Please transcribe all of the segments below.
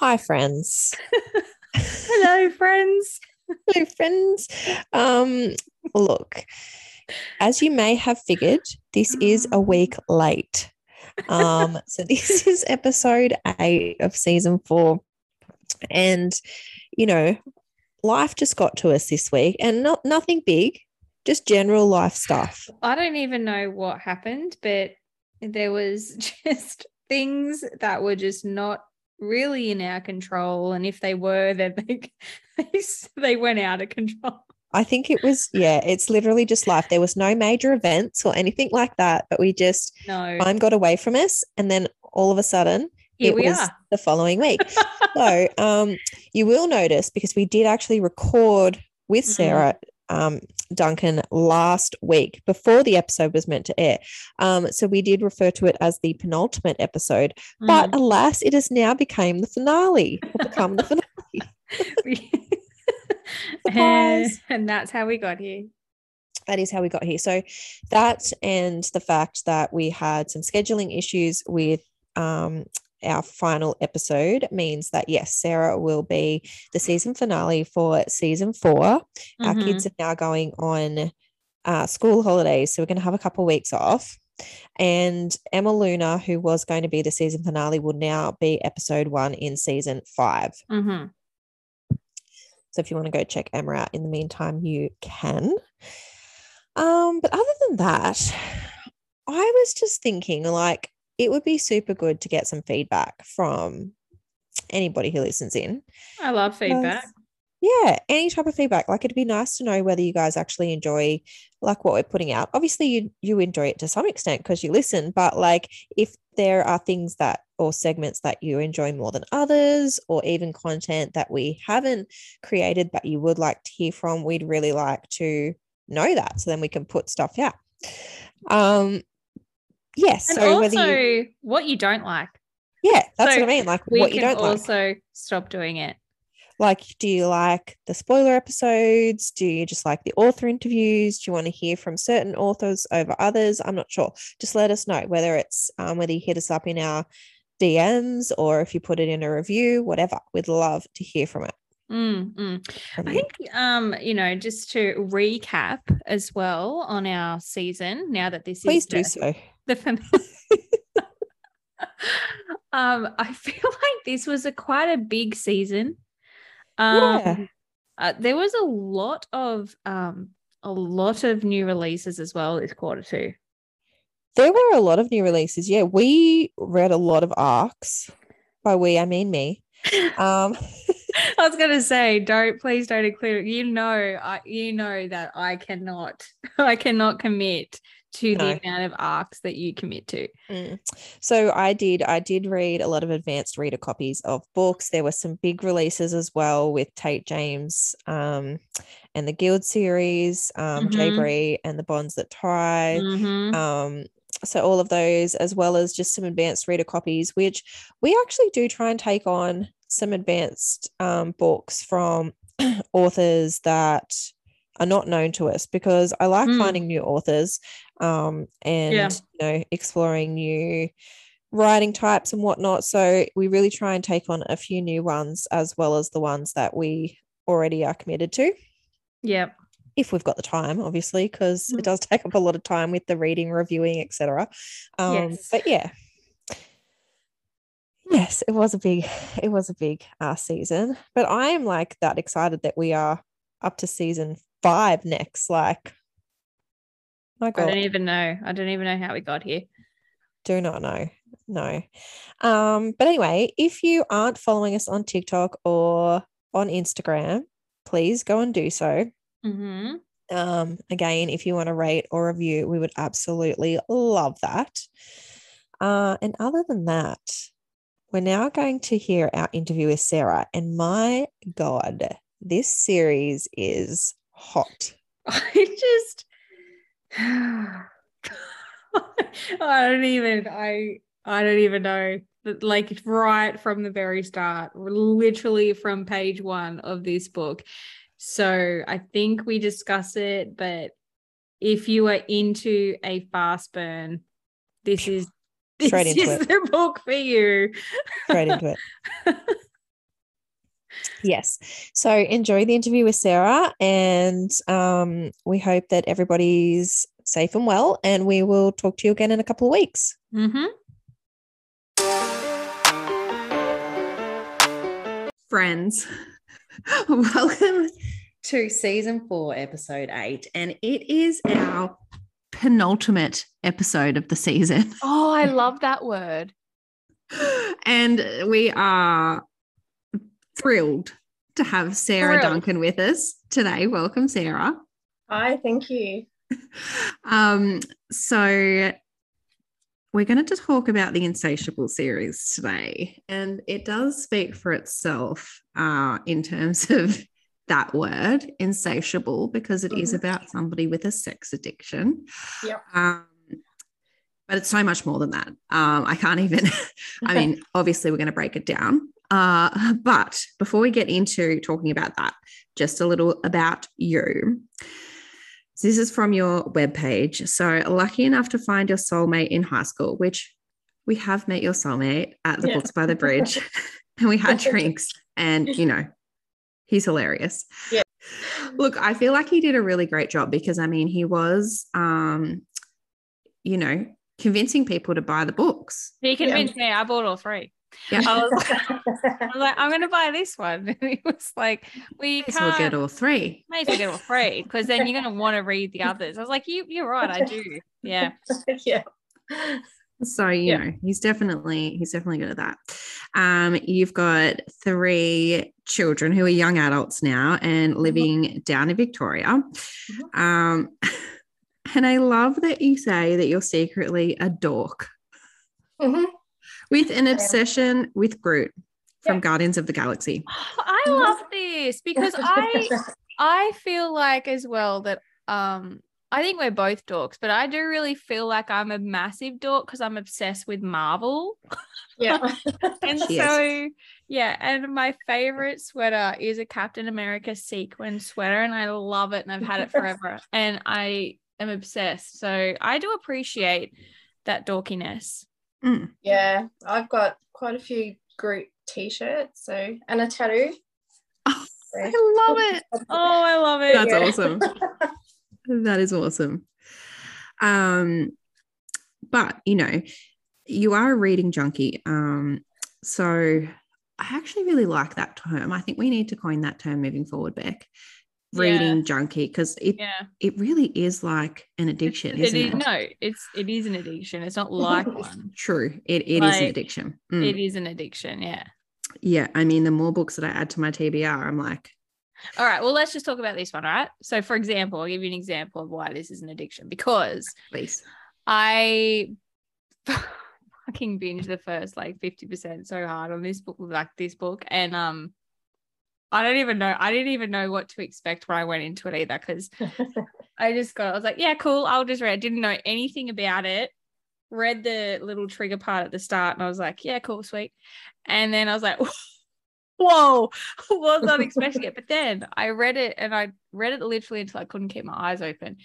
Hi, friends. Hello, friends. Hello, friends. Um, look, as you may have figured, this is a week late. Um, so this is episode eight of season four. And, you know, life just got to us this week and not nothing big, just general life stuff. I don't even know what happened, but there was just things that were just not really in our control. And if they were, then they, they, they went out of control. I think it was, yeah, it's literally just life. There was no major events or anything like that, but we just, No. time got away from us. And then all of a sudden, Here it we was are. the following week. so um, you will notice because we did actually record with Mhm. Sarah um, Duncan last week before the episode was meant to air. Um, so we did refer to it as the penultimate episode, but Mm. alas, it has now become the finale. Become the finale. Surprise. and that's how we got here. that is how we got here. So that and the fact that we had some scheduling issues with um, our final episode means that yes, Sarah will be the season finale for season four. Our Mhm. kids are now going on uh, school holidays, so we're going to have a couple of weeks off. And Emma Luna, who was going to be the season finale, will now be episode one in season five. Mhm. So if you want to go check Emma out in the meantime, you can. Um, but other than that, I was just thinking like it would be super good to get some feedback from anybody who listens in. I love feedback. Yeah, any type of feedback. Like it'd be nice to know whether you guys actually enjoy like what we're putting out. Obviously you you enjoy it to some extent because you listen, but like if there are things that or segments that you enjoy more than others or even content that we haven't created but you would like to hear from, we'd really like to know that so then we can put stuff out. Um yes, And so also, whether you what you don't like, yeah, that's so what I mean. Like we what you can don't like. also stop doing it. Like, do you like the spoiler episodes? Do you just like the author interviews? Do you want to hear from certain authors over others? I'm not sure. Just let us know whether it's um, whether you hit us up in our DMs or if you put it in a review, whatever. We'd love to hear from it. Mm, mm. I think, um, you know, just to recap as well on our season. Now that this is. Please is do the, so. The finale. um, I feel like this was a quite a big season. Um, Yeah. uh, there was a lot of um a lot of new releases as well this quarter too. There were a lot of new releases. Yeah, we read a lot of arcs. By we, I mean me. Um, I was gonna say, don't please don't include. You know, I you know that I cannot, I cannot commit to No. the amount of arcs that you commit to. Mm. So I did I did read a lot of advanced reader copies of books. There were some big releases as well with Tate James um, and the Guild series, um, Jay Mhm. Bree and the Bonds That Tie. Mhm. Um, so all of those, as well as just some advanced reader copies, which we actually do try and take on some advanced um, books from authors that are not known to us because I like Mm. finding new authors um, and Yeah. you know exploring new writing types and whatnot. So we really try and take on a few new ones as well as the ones that we already are committed to Yeah. if we've got the time, obviously, because Mm. it does take up a lot of time with the reading, reviewing, etc. Um, Yes. But yeah, yes, it was a big, it was a big uh, season. But I am like that excited that we are up to season five next. Like, my God. I don't even know. I don't even know how we got here. do not know. No. Um, but anyway, if you aren't following us on TikTok or on Instagram, please go and do so. Mm-hmm. Um, again, if you want to rate or review, we would absolutely love that. Uh, and other than that, we're now going to hear our interview with Sarah. And my God, this series is hot. I just I don't even I I don't even know. Like right from the very start, literally from page one of this book. So I think we discuss it, but if you are into a fast burn, this is this is it. the book for you. Straight into it. Yes. So enjoy the interview with Sarah, and um, we hope that everybody's safe and well. And we will talk to you again in a couple of weeks. Mm-hmm. Friends, welcome to season four, episode eight. And it is our penultimate episode of the season. Oh, I love that word. and we are thrilled to have Sarah Thrilled. Duncan with us today. Welcome, Sarah. Hi, thank you. Um, so we're going to talk about the Insatiable series today, and it does speak for itself uh, in terms of that word, insatiable, because it is Mhm. about somebody with a sex addiction. Yep. Um, but it's so much more than that. Um, I can't even, I mean, obviously, we're going to break it down. Uh, but before we get into talking about that, just a little about you. This is from your webpage. So, lucky enough to find your soulmate in high school, which we have met your soulmate at the Yeah. Books by the Bridge, and we had drinks, and you know, he's hilarious. Yeah. Look, I feel like he did a really great job because I mean, he was, um, you know, convincing people to buy the books. He convinced me. I bought all three. Yeah. I was, I was like, I'm going to buy this one. And he was like, we as well can't. get all three. May as well get all three because then you're going to want to read the others. I was like, you, you're right. I do. Yeah. yeah. So you Yeah. know he's definitely he's definitely good at that. Um, you've got three children who are young adults now and living down in Victoria. Um, and I love that you say that you're secretly a dork Mhm. With an obsession with Groot from Yeah. Guardians of the Galaxy. I love this because I I feel like as well that um I think we're both dorks, but I do really feel like I'm a massive dork because I'm obsessed with Marvel. yeah. And She is. so yeah, and my favorite sweater is a Captain America sequin sweater, and I love it and I've had it forever. and I am obsessed. So I do appreciate that dorkiness. Mm. yeah. I've got quite a few Groot t-shirts, so and a tattoo. Oh, So- I love it. Oh, I love it. That's Yeah. awesome. That is awesome. Um, but you know, you are a reading junkie. Um, so I actually really like that term. I think we need to coin that term moving forward, Beck. Yeah. Reading junkie, because it Yeah. it really is like an addiction, It isn't is- it? No, it's it is an addiction. It's not like one. True. It, it is an addiction. Mm. It is an addiction. Yeah. Yeah. I mean, the more books that I add to my TBR, I'm like, All right. Well, let's just talk about this one. All right. So, for example, I'll give you an example of why this is an addiction because please. I fucking binge the first like 50% so hard on this book, like this book. And um I don't even know. I didn't even know what to expect when I went into it either because I just got, I was like, yeah, cool. I'll just read. I Didn't know anything about it. Read the little trigger part at the start and I was like, yeah, cool, sweet. And then I was like, whoa, was not expecting it. But then I read it and I read it literally until I couldn't keep my eyes open.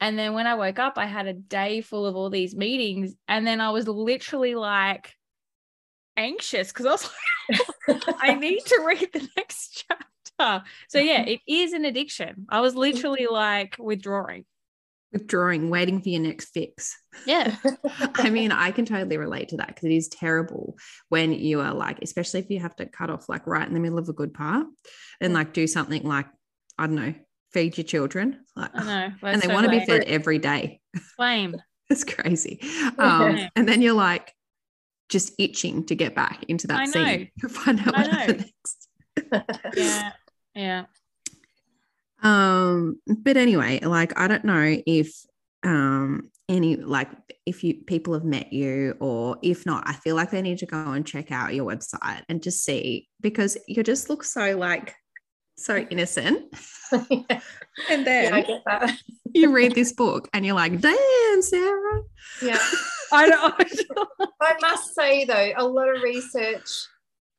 And then when I woke up, I had a day full of all these meetings. And then I was literally like anxious because I was like, I need to read the next chapter. So yeah, it is an addiction. I was literally like withdrawing. Withdrawing, waiting for your next fix. Yeah. I mean, I can totally relate to that because it is terrible when you are like, especially if you have to cut off like right in the middle of a good part and like do something like, I don't know, feed your children. Like, I know. and they so want to be fed every day. Lame. It's crazy. Um, Yeah. and then you're like just itching to get back into that I know. scene to find out I what know. happened next. Yeah. Yeah. Um, but anyway, like I don't know if um any like if you people have met you or if not, I feel like they need to go and check out your website and just see because you just look so like so innocent. yeah. And yeah, I then get that. you read this book and you're like, damn, Sarah. Yeah. I know. I must say though, a lot of research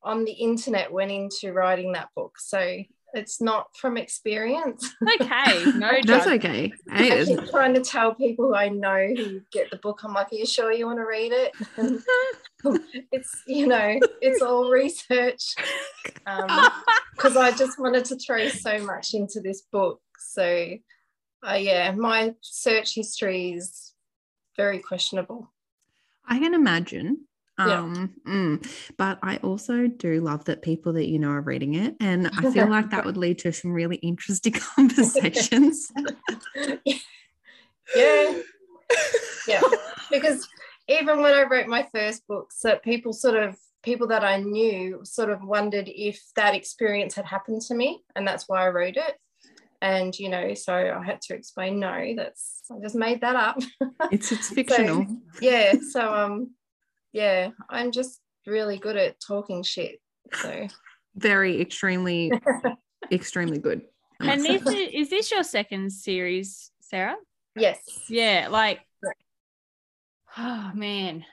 on the internet went into writing that book. So it's not from experience. okay. No That's judge. okay. I Hey, keep trying to tell people who I know who get the book. I'm like, are you sure you want to read it? It's, you know, it's all research. because I just wanted to throw so much into this book. So, uh, yeah, my search history is very questionable. I can imagine. Yeah. Um, mm, but I also do love that people that you know are reading it, and I feel like that would lead to some really interesting conversations. yeah, yeah, because even when I wrote my first books, that people sort of people that I knew sort of wondered if that experience had happened to me, and that's why I wrote it. And you know, so I had to explain, no, that's I just made that up. it's it's fictional. So, yeah, so um, yeah, I'm just really good at talking shit. So Very extremely, extremely good. And this is, is this your second series, Sarah? yes, Yeah, like oh man.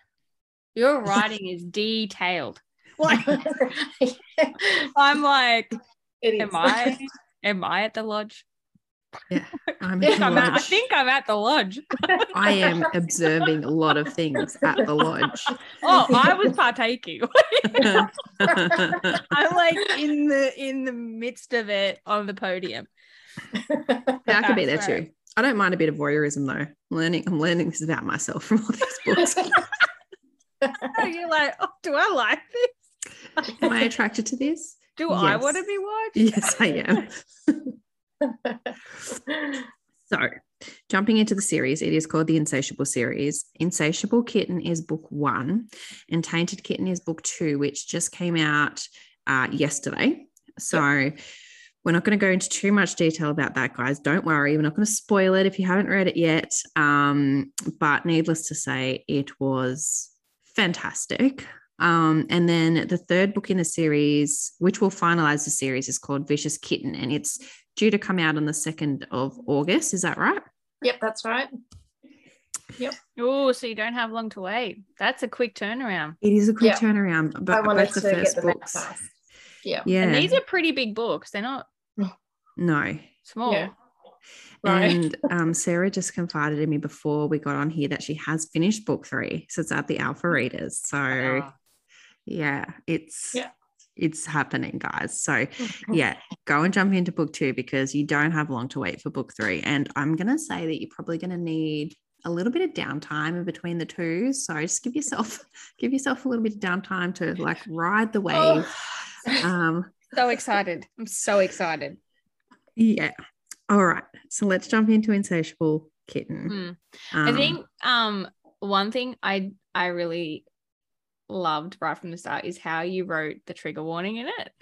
Your writing is detailed. Like I'm like, it is. am I am I at the lodge? I'm Yeah, at the I'm at, I think I'm at the lodge. I am observing a lot of things at the lodge. Oh, I was partaking. I'm like in the in the midst of it on the podium. I could be there too. I don't mind a bit of voyeurism though. I'm learning, I'm learning this about myself from all these books. You're like, oh, do I like this? Am I attracted to this? Do I want to be watched? Yes, I am. So, jumping into the series, it is called the Insatiable series. Insatiable Kitten is book one, and Tainted Kitten is book two, which just came out uh, yesterday. So, we're not going to go into too much detail about that, guys. Don't worry. We're not going to spoil it if you haven't read it yet. Um, but needless to say, it was fantastic. Um, and then the third book in the series, which will finalize the series, is called Vicious Kitten, and it's due to come out on the 2nd of August. Is that right? yep, that's right. Yep. Oh, so you don't have long to wait. That's a quick turnaround. It is a quick Yeah. turnaround, but I wanted both the to get first them books. Yeah. Yeah. And these are pretty big books. They're not no. small. Yeah. Right. And um, Sarah just confided in me before we got on here that she has finished book three. So it's at the Alpha Readers. So Ah. Yeah, it's Yeah. it's happening, guys. So yeah, go and jump into book two because you don't have long to wait for book three. And I'm gonna say that you're probably gonna need a little bit of downtime in between the two. So just give yourself give yourself a little bit of downtime to like ride the wave. Oh. Um, So excited. I'm so excited. yeah. All right. So let's jump into Insatiable Kitten. Hmm. Um, I think um one thing I I really loved right from the start is how you wrote the trigger warning in it.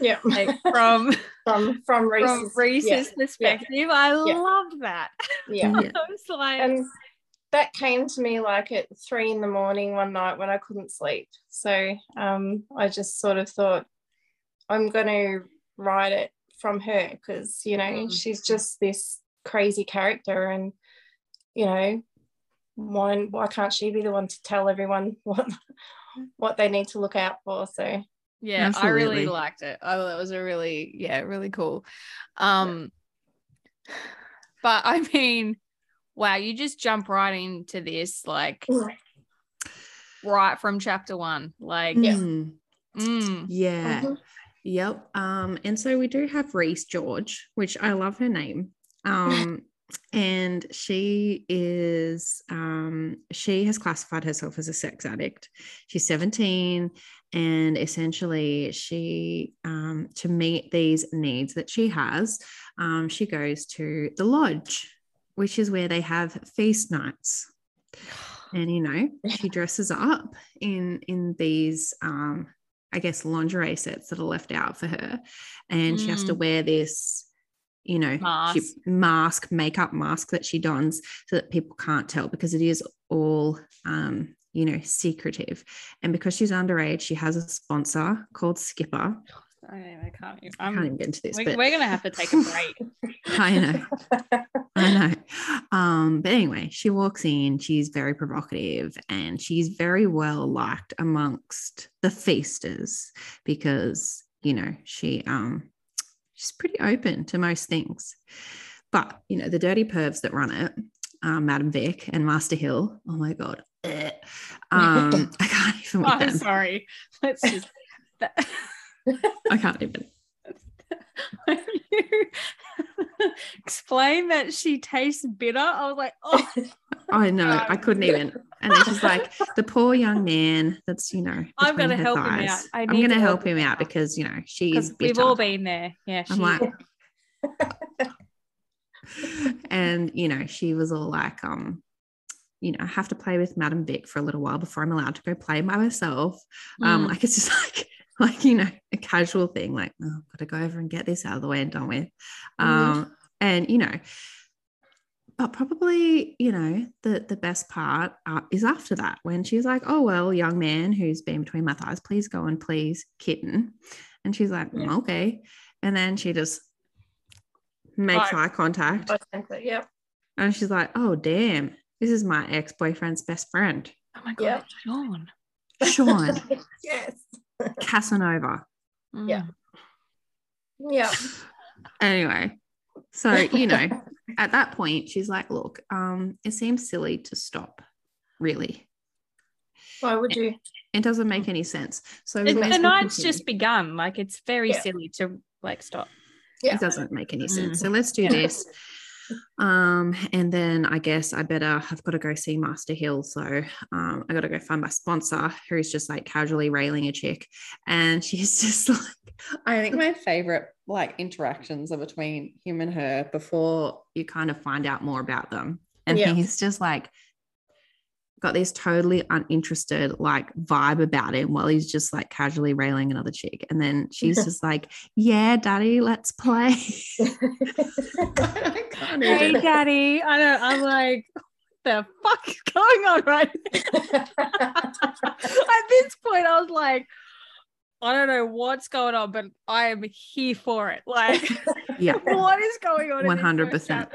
yeah. Like from From from Reese's. from Reese's perspective. I loved that. Yeah. Yeah. I was like And that came to me like at three in the morning one night when I couldn't sleep. So um, I just sort of thought, I'm going to write it from her because, you know, Mm. she's just this crazy character. And, you know, why, why can't she be the one to tell everyone what what they need to look out for? So, yeah, I really liked it. I thought it was a really, yeah, really cool. Um but I mean, wow, you just jump right into this like right from chapter one. Like Yeah. mm, mm, yeah. Mhm. Yep. Um, and so we do have Reese George, which I love her name. Um, and she is um she has classified herself as a sex addict. She's 17 and essentially she um to meet these needs that she has, um, she goes to the lodge, which is where they have feast nights. And you know, she dresses up in in these um I guess lingerie sets that are left out for her. And she has to Mm. wear this, you know, Mask. She, mask, makeup mask that she dons so that people can't tell because it is all um, you know, secretive. And because she's underage, she has a sponsor called Skipper. I, I can't even, I I'm, can't even get into this, we, but we're gonna have to take a break. I know. I know. Um, but anyway, she walks in, she's very provocative and she's very well liked amongst the feasters because, you know, she um she's pretty open to most things. But you know, the dirty pervs that run it, um, Madam Vic and Master Hill, oh my god. eh, Um, I can't even with I'm sorry. Let's just I can't even. When you explain that she tastes bitter, I was like, oh, I know, I couldn't even. And then she's like, the poor young man that's, you know, I'm gonna her help him out. I I'm going to to help him out because, you know, she's because we've all been there. Yeah, I'm like, and you know, she was all like, um, you know, I have to play with Madam Vic for a little while before I'm allowed to go play by myself. Um, Mm. like it's just like, like you know, a casual thing, like, oh, I've got to go over and get this out of the way and done with. Um, and you know, but probably, you know, the the best part uh, is after that when she's like, "Oh well, young man who's been between my thighs, please go and please kitten," and she's like, "Mm, Yeah. "Okay," and then she just makes Right. eye contact, that, yeah. and she's like, "Oh damn, this is my ex boyfriend's best friend, oh my god, Yeah. Sean. Sean yes. Casanova." Yeah. Mm. Yeah. Anyway, so you know, at that point, she's like, "Look, um, it seems silly to stop, really." Why would you? It doesn't make any sense. So It- the night's continue. just begun. Like it's very Yeah. silly to like stop. Yeah. It doesn't make any sense. Mm. So let's do Yeah. this. Um, and then I guess I better I've got to go see Master Hill. So um, I got to go find my sponsor who's just like casually railing a chick. And she's just like, I think my favorite like interactions are between him and her before you kind of find out more about them. And Yeah. he's just like got this totally uninterested like vibe about him while he's just like casually railing another chick. And then she's just like, Yeah, daddy, let's play. I can't Hey, even- daddy. I don't. I'm like, what the fuck is going on right? At this point, I was like, I don't know what's going on, but I am here for it. Like, yeah, what is going on? 100%.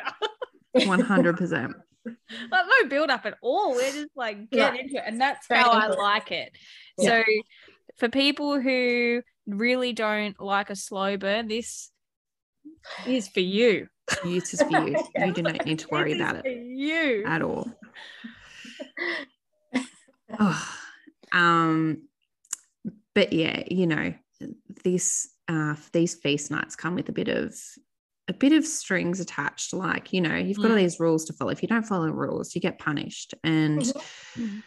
100%. like no build up at all. We're just like get No. into it, and that's Straight how I it. like it. Yeah. So for people who really don't like a slow burn, this is for you. Use is for you. You do not need to worry This is about for it you. at all. Oh, um, but yeah, you know, these uh these feast nights come with a bit of a bit of strings attached. Like, you know, you've got all Mm. these rules to follow. If you don't follow the rules, you get punished. And Mhm.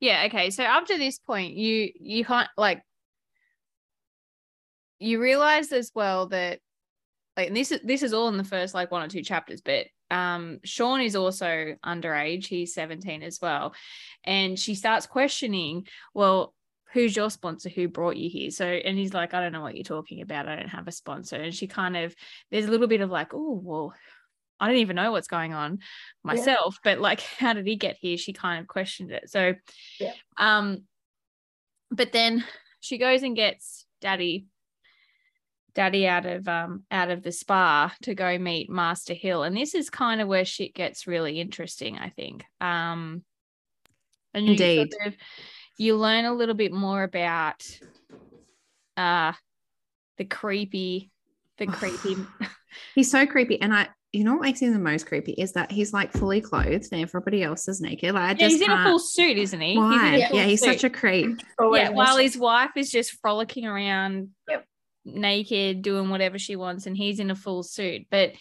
Yeah, okay. So up to this point, you you can't like you realize as well that like and this is this is all in the first like one or two chapters, but um Sean is also underage, he's 17 as well. And she starts questioning, well, who's your sponsor? Who brought you here? So and he's like, I don't know what you're talking about. I don't have a sponsor. And she kind of there's a little bit of like, oh, well, I don't even know what's going on myself, but like how did he get here? She kind of questioned it. So Yeah. um but then she goes and gets daddy daddy out of um out of the spa to go meet Master Hill. And this is kind of where shit gets really interesting, I think. Um and you sort Indeed. of- you learn a little bit more about uh the creepy the creepy he's so creepy. And I, you know what makes him the most creepy is that he's like fully clothed and everybody else is naked. Like, I yeah, just he's in a can't- full suit, isn't he? He's in Why? a Yeah, he's suit. such a creep. Always yeah, while his wife is just frolicking around Yep. naked, doing whatever she wants, and he's in a full suit. But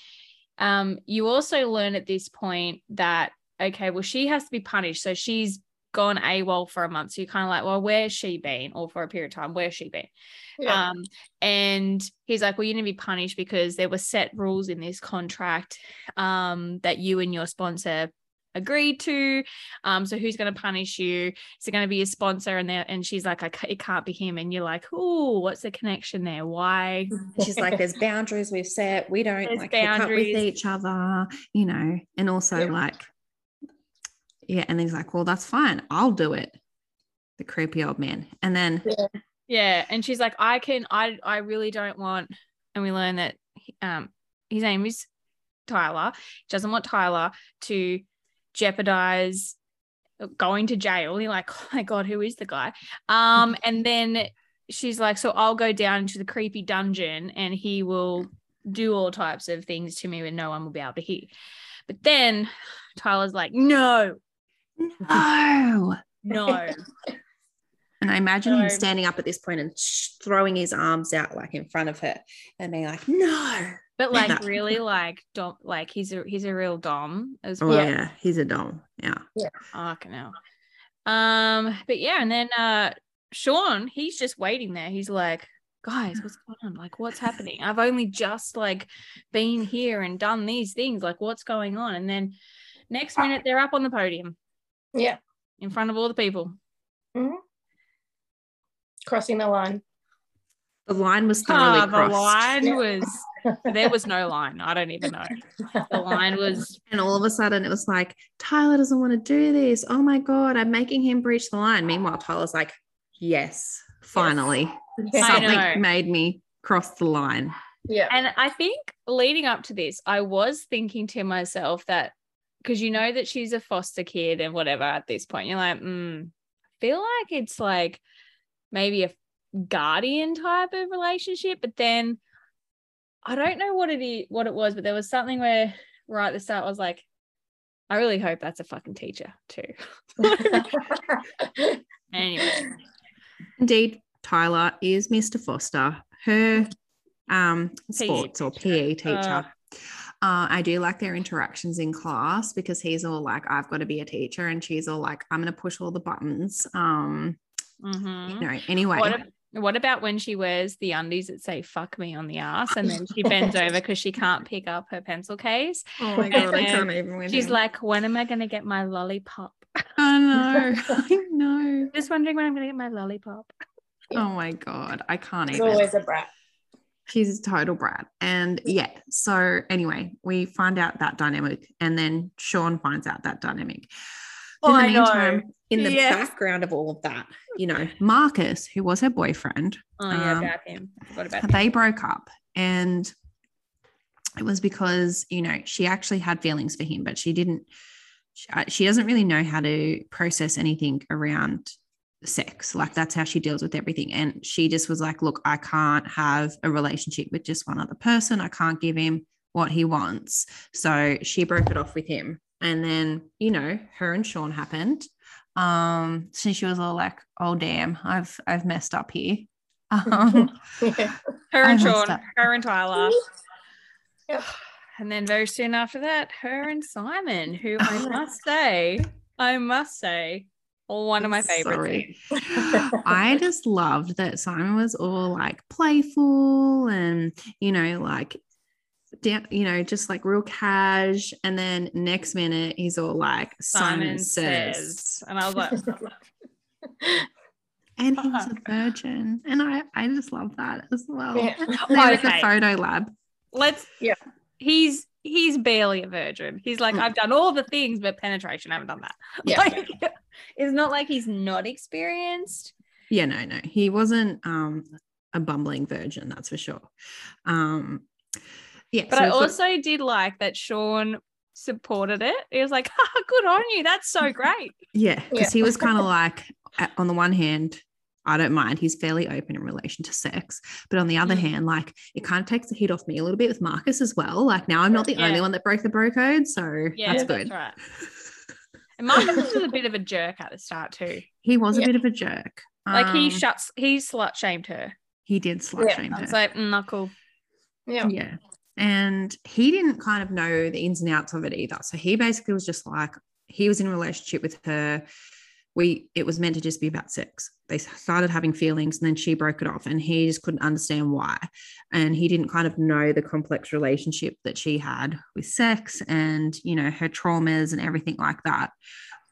um, you also learn at this point that okay, well, she has to be punished. So she's gone AWOL for a month. So you're kind of like, well, where's she been? Or for a period of time, where's she been? yeah. Um, and he's like, Well, you're gonna be punished because there were set rules in this contract um that you and your sponsor agreed to. Um, so who's gonna punish you? Is it gonna be a sponsor? And there and she's like, I it can't be him. And you're like, Oh, what's the connection there? Why? She's like, there's boundaries we've set. We don't There's like hook up with each other, you know, and also Yeah. like, yeah. And he's like, well, that's fine. I'll do it. The creepy old man. And then, Yeah. And she's like, I can, I I really don't want, and we learn that um his name is Tyler. She doesn't want Tyler to jeopardize going to jail. You're like, oh my God, who is the guy? Um, and then she's like, so I'll go down into the creepy dungeon and he will do all types of things to me and no one will be able to hear. But then Tyler's like, no, no. no. And I imagine him standing up at this point and sh- throwing his arms out like in front of her and being like, no. But like really like dom like he's a he's a real dom as Oh, well. yeah. He's a dom. Yeah. Fucking hell. Um, but yeah, and then uh Sean, he's just waiting there. He's like, guys, what's going on? Like, what's happening? I've only just like been here and done these things. Like, what's going on? And then next minute they're up on the podium Yeah. in front of all the people. Crossing the line. The line was thoroughly Ah, the crossed. line Yeah. was there was no line. I don't even know. The line was And all of a sudden it was like, Tyler doesn't want to do this. Oh my God, I'm making him breach the line. Meanwhile, Tyler's like, yes, finally. I Something made me cross the line. Yeah. And I think leading up to this, I was thinking to myself that because you know that she's a foster kid and whatever at this point, you're like, mm, I feel like it's like maybe a guardian type of relationship. But then I don't know what it is, what it was, but there was something where right at the start I was like, I really hope that's a fucking teacher too. Anyway, Indeed, Tyler is Mr. Foster, her um, sports or PE teacher. Uh, I do like their interactions in class because he's all like, I've got to be a teacher. And she's all like, I'm going to push all the buttons. Um, mhm. you know, anyway. What, ab- what about when she wears the undies that say fuck me on the ass and then she bends over because she can't pick up her pencil case? oh my God, I can't even with She's him. like, when am I going to get my lollipop? I know, I know. Just wondering when I'm going to get my lollipop. Oh my God, I can't It's even. always a brat. She's a total brat. And yeah, so anyway, we find out that dynamic, and then Sean finds out that dynamic. Oh, in the I know. meantime, in the Yes. background of all of that, you know, Marcus, who was her boyfriend, Oh, yeah, Um, about him. I forgot about they broke up. And it was because, you know, she actually had feelings for him, but she didn't, she, uh, she doesn't really know how to process anything around sex. Like that's how she deals with everything. And she just was like, look, I can't have a relationship with just one other person. I can't give him what he wants. So she broke it off with him. And then, you know, her and Sean happened. Um, so she was all like, oh damn, I've I've messed up here. Um, Yeah. Her and Sean, up. her and Tyler. Yep. And then very soon after that, her and Simon, who I must say, I must say, one of my favorite Sorry. I just loved that Simon was all like playful and you know like down, you know, just like real cash. And then next minute he's all like Simon, says. And I was like, and he was a virgin. And I I just love that as well. Yeah. There at the Okay. photo lab. let's Yeah. He's he's barely a virgin. He's like, Mm. I've done all the things, but penetration, I haven't done that. Yeah. Like, it's not like he's not experienced. Yeah, no, no. He wasn't um a bumbling virgin, that's for sure. Um yeah, But so I got- also did like that Sean supported it. He was like, "Ha, good on you. That's so great. Yeah, because Yeah. he was kind of like, on the one hand, I don't mind. He's fairly open in relation to sex. But on the other Mm. hand, like it kind of takes the heat off me a little bit with Marcus as well. Like now I'm not the Yeah. only one that broke the bro code. So Yeah, that's that's, good. right. And Marcus was a bit of a jerk at the start too. He was Yeah. a bit of a jerk. Like he Um, shuts, he slut shamed her. he did slut shame I her. was like, mm, not cool. Yeah. Yeah. And he didn't kind of know the ins and outs of it either. So he basically was just like, he was in a relationship with her. We, it was meant to just be about sex. They started having feelings and then she broke it off and he just couldn't understand why. And he didn't kind of know the complex relationship that she had with sex and, you know, her traumas and everything like that.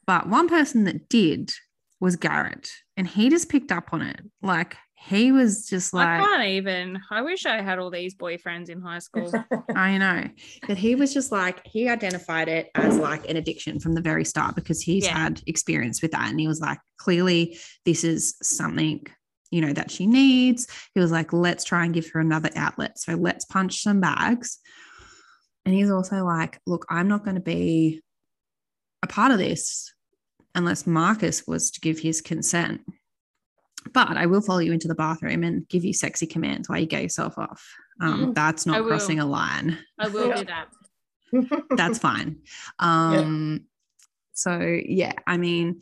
But one person that did was Garrett and he just picked up on it. Like he was just like, I can't even. I wish I had all these boyfriends in high school. I know. But he was just like, he identified it as like an addiction from the very start because he's Yeah. had experience with that. And he was like, clearly, this is something, you know, that she needs. He was like, let's try and give her another outlet. So let's punch some bags. And he's also like, look, I'm not going to be a part of this unless Marcus was to give his consent. But I will follow you into the bathroom and give you sexy commands while you get yourself off. Um, Mm. that's I not will. crossing a line I will do that. that's fine. Um, so yeah, I mean,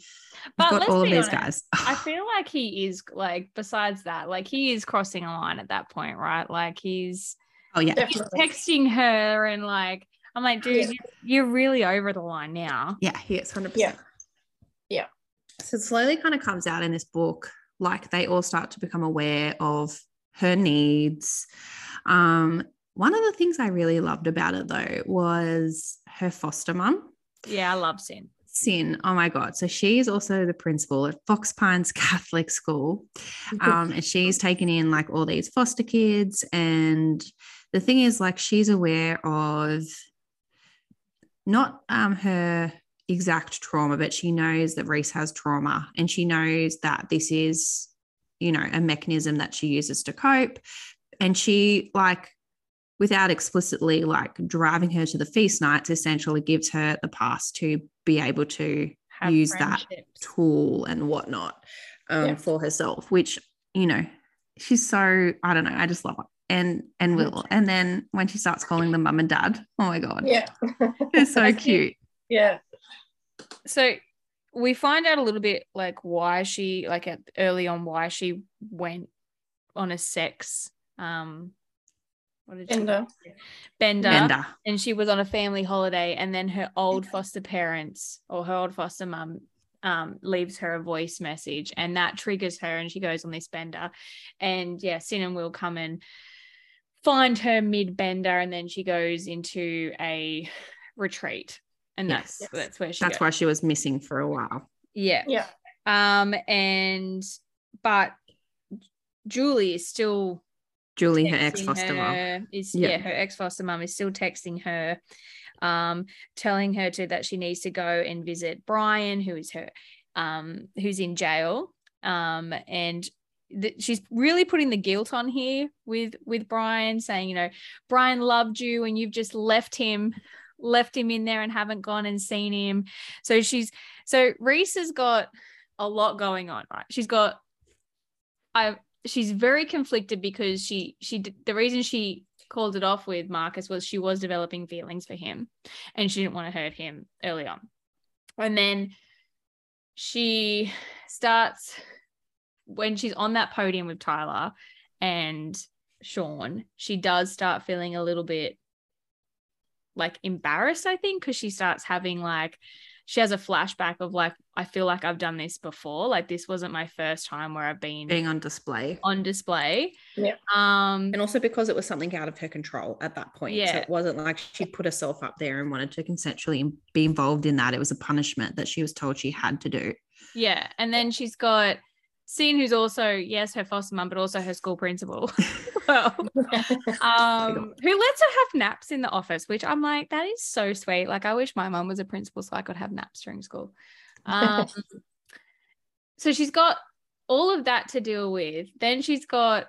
But got let's all of these honest, guys. I feel like he is like besides that, like he is crossing a line at that point, right? Like he's oh yeah, he's Definitely. texting her and like I'm like, dude, Yeah. you- you're really over the line now. yeah, he is hundred Yeah. percent. Yeah. So it slowly kind of comes out in this book, like they all start to become aware of her needs. Um, one of the things I really loved about it though was her foster mum. Yeah, I love Sin. Sin. Oh my God. So she's also the principal at Fox Pines Catholic School. Um, and she's taken in like all these foster kids. And the thing is, like, she's aware of not um, her exact trauma, but she knows that Reese has trauma and she knows that this is, you know, a mechanism that she uses to cope. And she, like, without explicitly like driving her to the feast nights, essentially gives her the pass to be able to Have use that tool and whatnot um, Yeah. for herself, which you know she's so I don't know. I just love it. And and will and then when she starts calling them mum and dad, oh my god, Yeah. it's so think- cute. yeah. So we find out a little bit like why she like at early on why she went on a sex um what did she Bender. bender, Bender. and she was on a family holiday and then her old foster parents or her old foster mum um, leaves her a voice message and that triggers her and she goes on this bender and yeah sin and will come and find her mid bender and then she goes into a retreat and that's Yes. that's where she That's goes. why she was missing for a while. yeah Yeah. um and but Julie is still Julie, her ex foster mum. Is Yeah. yeah. her ex foster mum is still texting her, um, telling her to that she needs to go and visit Brian, who is her, um, who's in jail, um, and th- she's really putting the guilt on here with with Brian, saying, you know, Brian loved you and you've just left him. Left him in there and haven't gone and seen him. So she's so Reese has got a lot going on, right? She's got I she's very conflicted because she she the reason she called it off with Marcus was she was developing feelings for him and she didn't want to hurt him early on. And then she starts when she's on that podium with Tyler and Sean, she does start feeling a little bit like embarrassed, I think, because she starts having like she has a flashback of like, I feel like I've done this before. Like this wasn't my first time where I've been Being on display. on display. Yeah. Um And also because it was something out of her control at that point. So Yeah. it wasn't like she put herself up there and wanted to consensually be involved in that. It was a punishment that she was told she had to do. yeah. And then she's got Sin, who's also, yes, her foster mum, but also her school principal. well, um, who lets her have naps in the office, which I'm like, that is so sweet. Like, I wish my mum was a principal so I could have naps during school. Um, so she's got all of that to deal with. Then she's got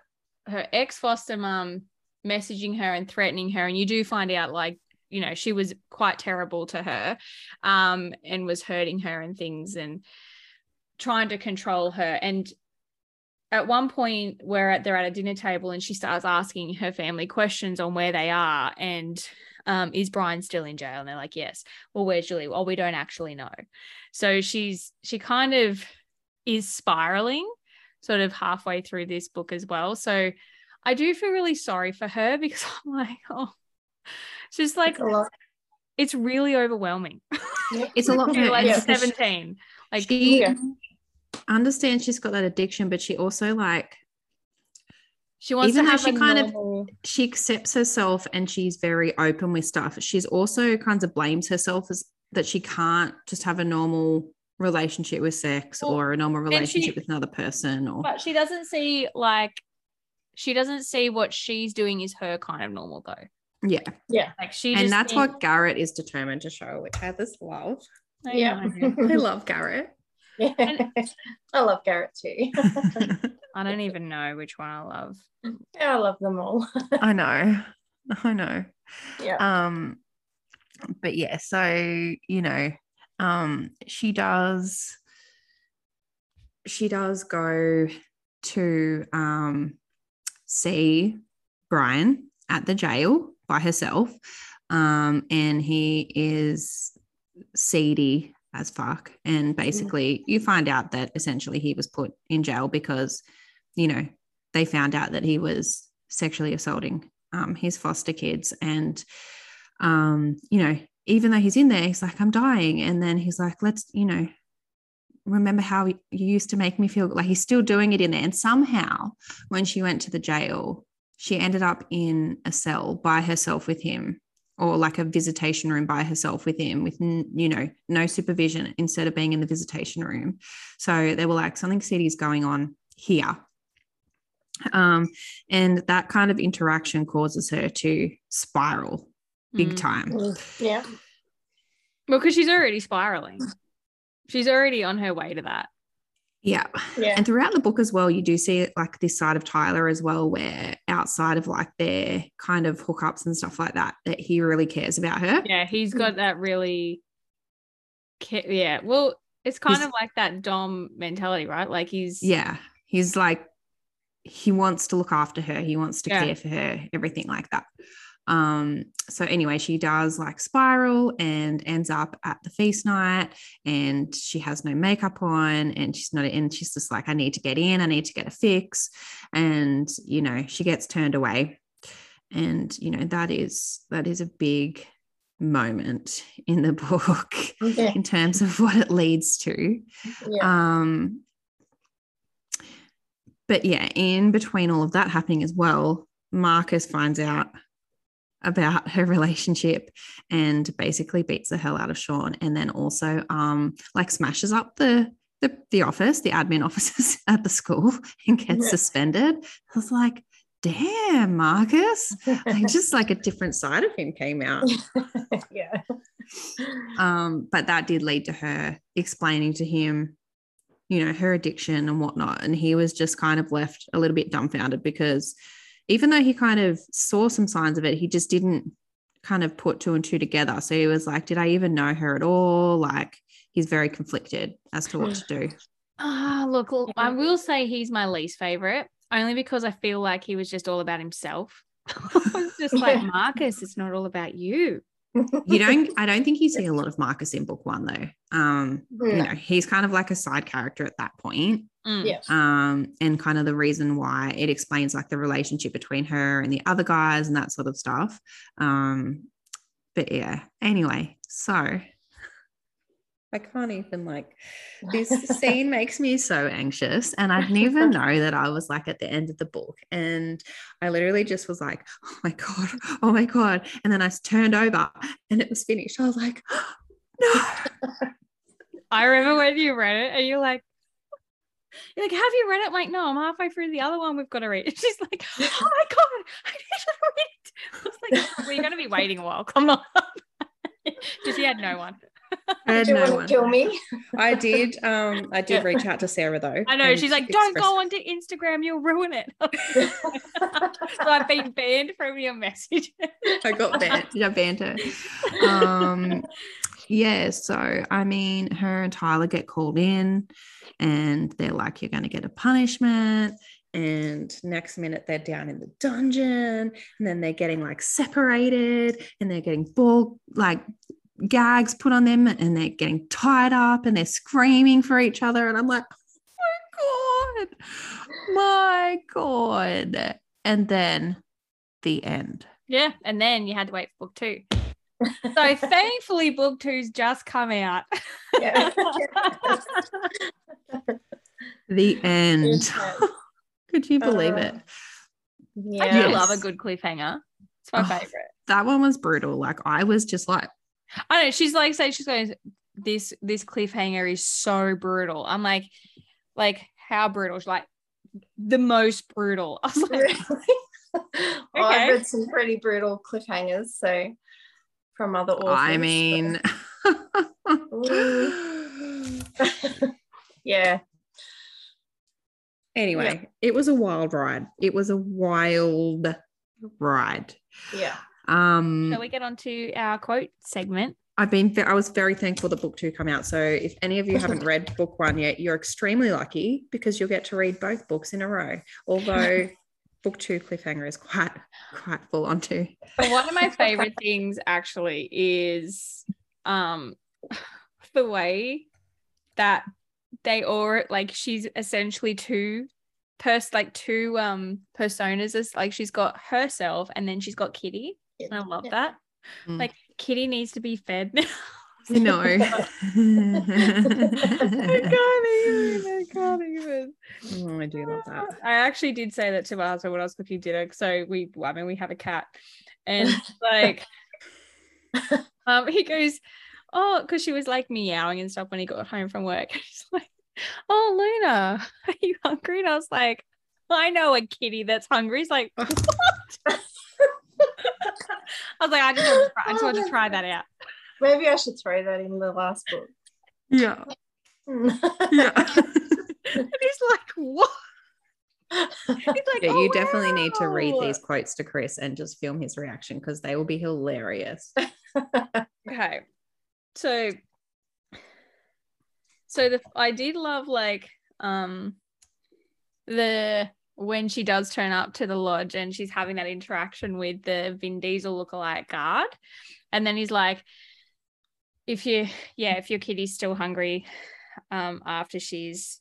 her ex foster mum messaging her and threatening her. And you do find out, like, you know, she was quite terrible to her um, and was hurting her and things and trying to control her. And at one point where at, they're at a dinner table and she starts asking her family questions on where they are and um, is Brian still in jail? And they're like, yes. Well, where's Julie? Well, we don't actually know. So she's she kind of is spiraling sort of halfway through this book as well. So I do feel really sorry for her because I'm like, oh, it's just like It's a lot. it's really overwhelming. It's a lot for like Yeah. 17. Like she Yeah. Understands she's got that addiction, but she also like she wants even to though have she a kind of- she accepts herself and she's very open with stuff. She's also kind of blames herself as that she can't just have a normal relationship with sex Well, or a normal and she- relationship with another person or but she doesn't see like she doesn't see what she's doing is her kind of normal though. yeah. Yeah. Like she And just that's thinks- what Garrett is determined to show, which I just love. I Yeah. I love Garrett. I love Garrett too. I don't even know which one I love. I love them all. I know. I know. yeah. um but yeah so you know um she does she does go to um see brian at the jail by herself um and he is seedy as fuck. And basically, you find out that essentially he was put in jail because, you know, they found out that he was sexually assaulting um, his foster kids. And, um, you know, even though he's in there, he's like, I'm dying. And then he's like, let's, you know, remember how you used to make me feel like he's still doing it in there. And somehow, when she went to the jail, she ended up in a cell by herself with him or like a visitation room by herself with him with you know no supervision instead of being in the visitation room. So they were like something city is going on here. Um, and that kind of interaction causes her to spiral big mm. time. Mm, yeah. Well because she's already spiraling. She's already on her way to that yeah. yeah. And throughout the book as well, you do see like this side of Tyler as well, where outside of like their kind of hookups and stuff like that, that he really cares about her. Yeah, he's mm. got that really yeah. Well, it's kind he's, of like that Dom mentality, right? Like he's yeah, he's like he wants to look after her, he wants to yeah. care for her, everything like that. Um, so anyway, she does like spiral and ends up at the feast night and she has no makeup on and she's not and she's just like, I need to get in, I need to get a fix. And you know, she gets turned away. And you know, that is that is a big moment in the book in terms of what it leads to. Yeah. Um but yeah, in between all of that happening as well, Marcus finds out about her relationship and basically beats the hell out of Sean and then also um like smashes up the the, the office, the admin offices at the school and gets yeah. suspended. I was like, damn, Marcus. like just like a different side of him came out. yeah. Um, but that did lead to her explaining to him, you know, her addiction and whatnot. And he was just kind of left a little bit dumbfounded because even though he kind of saw some signs of it, he just didn't kind of put two and two together. So he was like, Did I even know her at all? Like, he's very conflicted as to what to do. Ah, uh, look, I will say he's my least favorite, only because I feel like he was just all about himself. just like Marcus, it's not all about you you don't i don't think you see a lot of marcus in book one though um yeah. you know he's kind of like a side character at that point mm. yeah. um and kind of the reason why it explains like the relationship between her and the other guys and that sort of stuff um but yeah anyway so I can't even like this scene makes me so anxious. And I didn't even know that I was like at the end of the book. And I literally just was like, oh my God, oh my God. And then I turned over and it was finished. I was like, oh, no. I remember when you read it and you're like, you're like, have you read it? I'm like, no, I'm halfway through the other one we've got to read. She's like, oh my God, I need to read it. I was like, well, you're going to be waiting a while. Come on. Because he had no one. I had no one. kill me? I did. Um, I did reach out to Sarah though. I know. She's like, "Don't go onto Instagram. You'll ruin it." so I've been banned from your messages. I got banned. Yeah, banned her. Um, yeah. So I mean, her and Tyler get called in, and they're like, "You're going to get a punishment." and next minute they're down in the dungeon and then they're getting like separated and they're getting ball like gags put on them and they're getting tied up and they're screaming for each other. And I'm like, oh my God, my God. And then the end. Yeah. And then you had to wait for book two. So thankfully, book two's just come out. Yeah. the end. Could you believe uh, it? Yeah. I do yes. love a good cliffhanger. It's my oh, favorite. That one was brutal. Like I was just like, I know she's like saying she's going this this cliffhanger is so brutal. I'm like, like how brutal? She's like the most brutal. I was like, really? okay. well, I've read some pretty brutal cliffhangers, so from other authors. I mean, yeah. Anyway, yeah. it was a wild ride. It was a wild ride. Yeah. Um, Shall we get on to our quote segment? I've been, I was very thankful that book two come out. So if any of you haven't read book one yet, you're extremely lucky because you'll get to read both books in a row. Although book two cliffhanger is quite, quite full on too. One of my favorite things actually is, um, the way that they all like she's essentially two pers like two um personas as like she's got herself and then she's got Kitty. And I love Yeah. that. Mm. Like Kitty needs to be fed now. no. I can't even. I can't even. Oh, I do love that. I actually did say that to my husband when I was cooking dinner. So we, I mean, we have a cat, and like, um, he goes, oh, because she was like meowing and stuff when he got home from work. He's like, oh, Luna, are you hungry? And I was like, I know a kitty that's hungry. He's like, what? I was like, I just want to try, I just want to try that out. Maybe I should throw that in the last book. Yeah. Yeah. And he's like, what? He's like, Yeah, "Oh, you definitely need to read these quotes to Chris and just film his reaction because they will be hilarious. okay so so the i did love like um the when she does turn up to the lodge and she's having that interaction with the Vin Diesel lookalike guard and then he's like if you yeah if your kitty's still hungry um after she's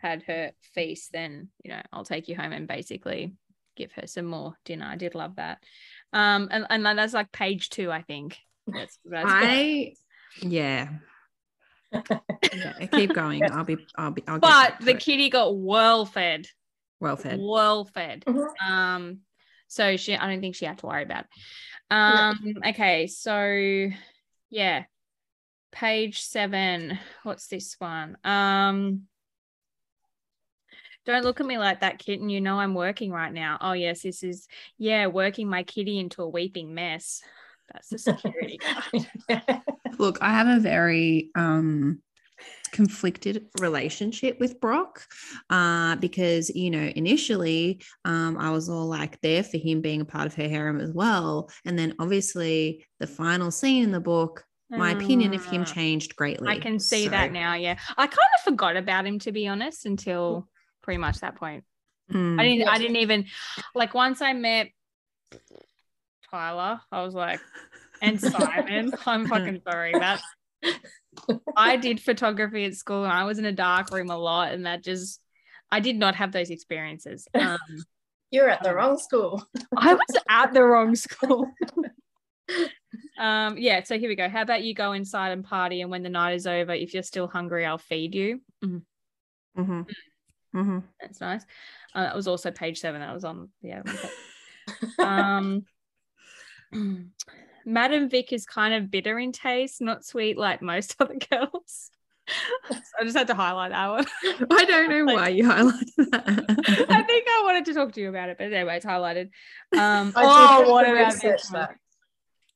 had her feast then you know I'll take you home and basically give her some more dinner I did love that um and, and that's like page two I think that's, that's I yeah. yeah. Keep going. I'll be I'll be I'll get but back the it. kitty got well fed well fed. well fed Mhm. um so she i don't think she had to worry about it. um okay so yeah page seven. What's this one? Um don't look at me like that kitten. You know i'm working right now. Oh yes this is yeah working my kitty into a weeping mess. That's the security guard. Look, I have a very um conflicted relationship with Brock uh because you know initially um I was all like there for him being a part of her harem as well. And then obviously the final scene in the book my opinion of him Ah. changed greatly I can see So, that now. Yeah, I kind of forgot about him to be honest until pretty much that point. mm, I didn't. I didn't even like once I met Tyler. I was like, and Simon. I'm fucking sorry. That I did photography at school and I was in a dark room a lot, and that just I did not have those experiences. Um, You're at the wrong school. I was at the wrong school. um, yeah. So here we go. How about you go inside and party, and when the night is over, if you're still hungry, I'll feed you. Mhm. mhm, mhm. That's nice. Uh, that was also page seven. That was on yeah. um, Madam Vic is kind of bitter in taste, not sweet like most other girls. I just had to highlight that one. I don't know why you highlighted that. I think I wanted to talk to you about it, but anyway, it's highlighted. Um, I oh, what about research this one? that.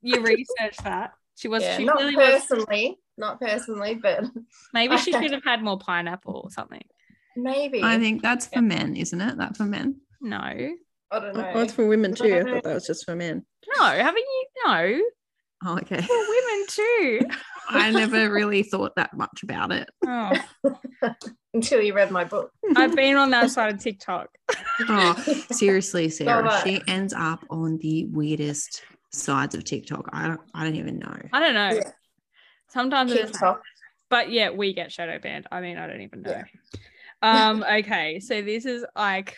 You researched that. She was. Yeah, she not really was. personally, not personally, but Maybe she should have had more pineapple or something. maybe. I think that's for men, isn't it? That for men. No, I don't oh, know. Oh, it's for women too. I thought that was just for men. no, haven't you? No, Oh, okay. for women too. I never really thought that much about it. Oh, Until you read my book. I've been on that side of TikTok. Oh, seriously, Sarah, she ends up on the weirdest sides of TikTok. I don't, I don't even know. I don't know. Yeah. Sometimes it is, TikTok. but yeah, we get shadow banned. I mean, I don't even know. Um, okay, so this is like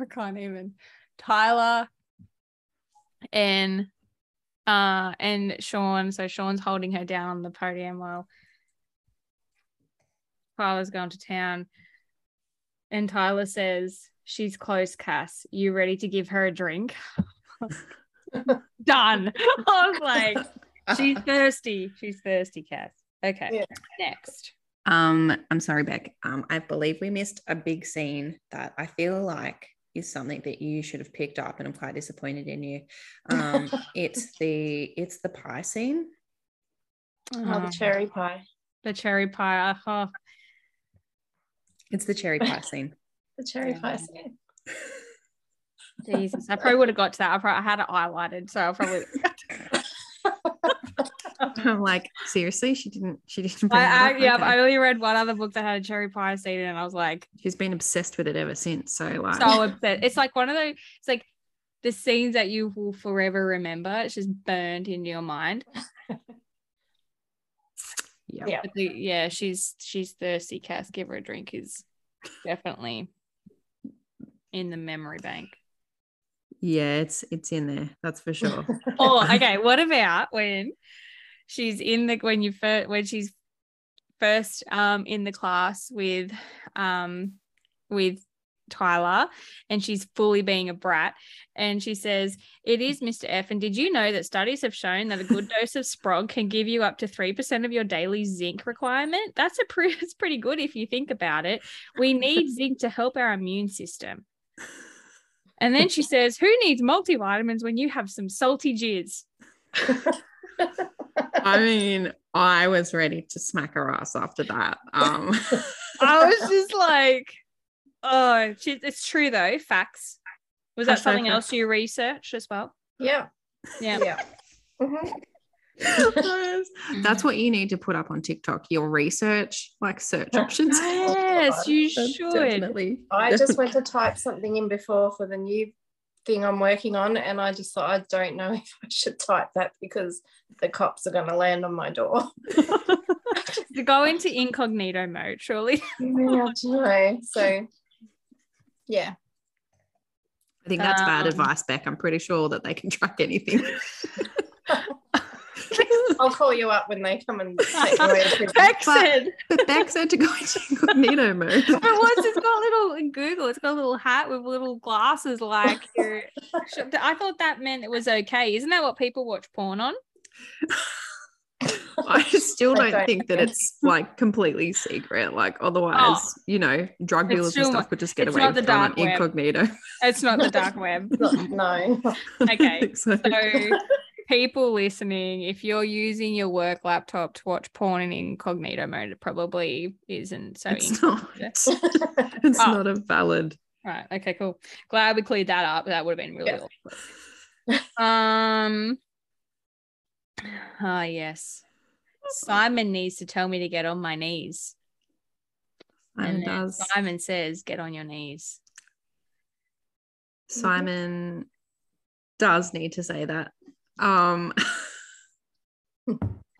I can't even. Tyler and uh and Sean. So Sean's holding her down on the podium while Tyler's going to town. And Tyler says, She's close, Cass. You ready to give her a drink? Done. I was like, She's thirsty. She's thirsty, Cass. Okay. Yeah. Next. Um, I'm sorry, Beck. Um, I believe we missed a big scene that I feel like is something that you should have picked up, and I'm quite disappointed in you. Um, it's the it's the pie scene. Oh, Uh, the cherry pie. the cherry pie. Oh, It's the cherry pie scene. The cherry Yeah. pie scene. Jesus. I probably would have got to that. I, probably, I had it highlighted. So I probably. I'm like, seriously, she didn't. She didn't. Bring I, that I, up? yeah, Okay. I only read one other book that had a cherry pie scene in it, and I was like, She's been obsessed with it ever since. So like, so upset. It's like one of those, it's like the scenes that you will forever remember. It's just burned into your mind. Yeah. Yeah. The- yeah, she's she's thirsty. Cass, give her a drink is definitely in the memory bank. Yeah, it's it's in there. That's for sure. Oh, okay. What about when she's in the when you first when she's first um in the class with um with Tyler and she's fully being a brat and she says it is Mr. F and did you know that studies have shown that a good dose of sprog can give you up to 3% of your daily zinc requirement that's a pretty it's pretty good if you think about it we need zinc to help our immune system and then she says who needs multivitamins when you have some salty jizz I mean, I was ready to smack her ass after that. Um, I was just like, oh, she, it's true though. Facts. Was that Hashtag something facts. else you researched as well? yeah. Yeah. Yeah. Mhm. That's what you need to put up on TikTok. Your research, like search options. Yes, you should. Definitely. I just went to type something in before for the new thing I'm working on, and I just thought I don't know if I should type that because the cops are going to land on my door. To go into incognito mode, surely. yeah, know. So, yeah, I think that's bad Um, advice, Beck. I'm pretty sure that they can track anything. I'll call you up when they come and take away. Beck said, but Beck said to go into incognito mode. but once it's got little in Google, it's got a little hat with little glasses like your I thought that meant it was okay. Isn't that what people watch porn on? I still don't don't think that it's like completely secret. Like otherwise, oh. you know, drug dealers and stuff could just get it's away not the with it dark incognito. It's not the dark web. no. Okay. so, So, people listening, if you're using your work laptop to watch porn in incognito mode, it probably isn't so. it's not. It's Oh. not a valid. Right. Okay. Cool. Glad we cleared that up. That would have been really Yeah. awkward. Um. Ah, yes. Simon needs to tell me to get on my knees. Simon does. Simon says, "Get on your knees." Simon does need to say that. Um,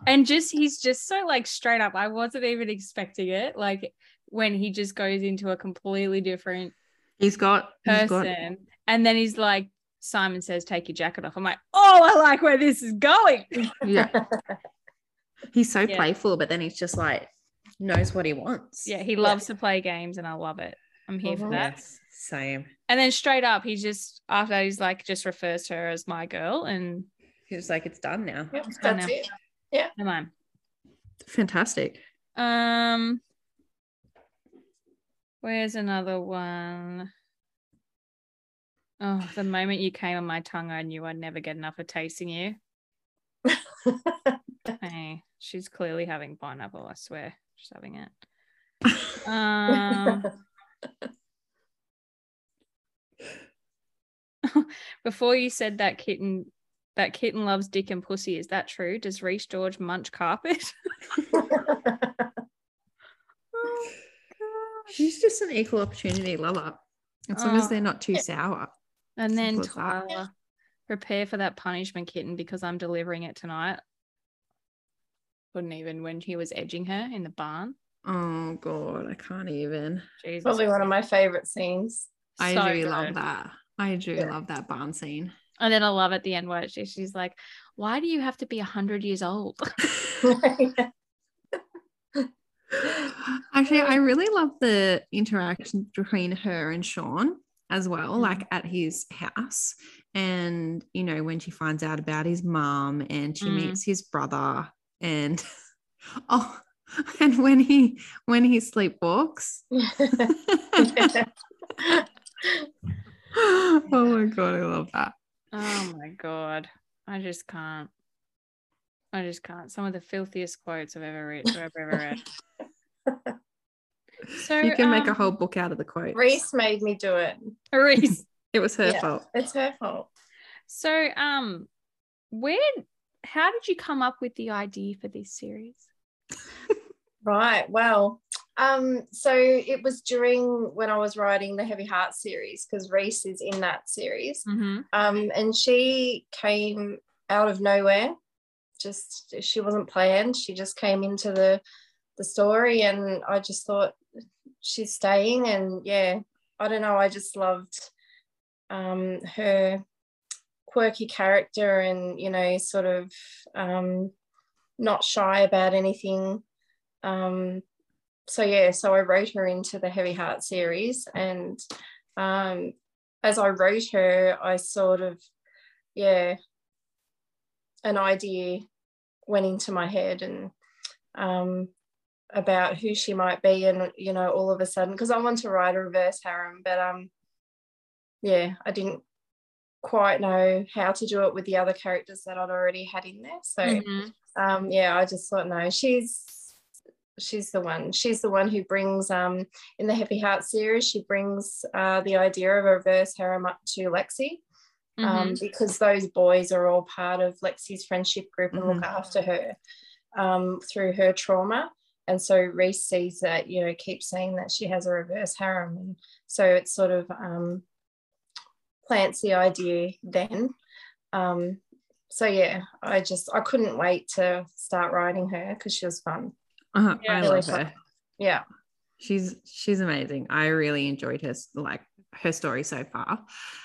And just he's just so like straight up. I wasn't even expecting it. Like when he just goes into a completely different he's got. He's got person. And then he's like, Simon says, take your jacket off. I'm like, oh, I like where this is going. yeah. He's so Yeah. playful, but then he's just like knows what he wants. Yeah, he loves to play games and I love it. I'm here for that. Yes, same. And then straight up, he just, after that, he's like, just refers to her as my girl. And He was like, it's done now. Yep, done that's now. it. come on. Fantastic. Um, where's another one? Oh, the moment you came on my tongue, I knew I'd never get enough of tasting you. Hey, she's clearly having pineapple, I swear. She's having it. Um, before you said that kitten that kitten loves dick and pussy, is that true? Does Reese George munch carpet? oh. She's just an equal opportunity lover. As long Oh. as they're not too sour. And then Simple that. Tyler, prepare for that punishment kitten because I'm delivering it tonight. Couldn't even when he was edging her in the barn. Oh god, I can't even. Jesus. Probably one of my favorite scenes. I So do love that. I do Yeah. love that barn scene. And then I love at the end where she, she's like, Why do you have to be 100 years old? Actually, I really love the interaction between her and Sean as well, Mm. like at his house. And, you know, when she finds out about his mom and she Mm. meets his brother and oh and when he when he sleepwalks. oh my god, I love that. Oh my God. I just can't. I just can't. Some of the filthiest quotes I've ever read. I've ever read. So You can make a um, whole book out of the quotes. Reese made me do it. Reese. It was her Yeah. fault. It's her fault. So um where how did you come up with the idea for this series? Right. Well, um, so it was during when I was writing the Heavy Heart series because Reese is in that series. Mm-hmm. Um, and she came out of nowhere. just she wasn't planned. She just came into the the story, and I just thought she's staying. And yeah, I don't know. I just loved um, her quirky character, and you know, sort of um, not shy about anything. Um, so yeah, so I wrote her into the Heavy Heart series, and um, as I wrote her, I sort of yeah, an idea went into my head and um, about who she might be, and you know, all of a sudden, because I want to write a reverse harem, but um, yeah, I didn't quite know how to do it with the other characters that I'd already had in there. So mm-hmm. um, yeah, I just thought no, she's she's the one. She's the one who brings um in the Heavy Heart series. She brings uh, the idea of a reverse harem up to Lexi. Um, mm-hmm. Um, because those boys are all part of Lexi's friendship group and mm-hmm. look after her um, through her trauma. And so Reese sees that, you know, keeps saying that she has a reverse harem. And so it sort of um, plants the idea then. Um, so yeah, I just I couldn't wait to start writing her because she was fun. Uh, yeah, I love her. Yeah, she's she's amazing. I really enjoyed her like her story so far.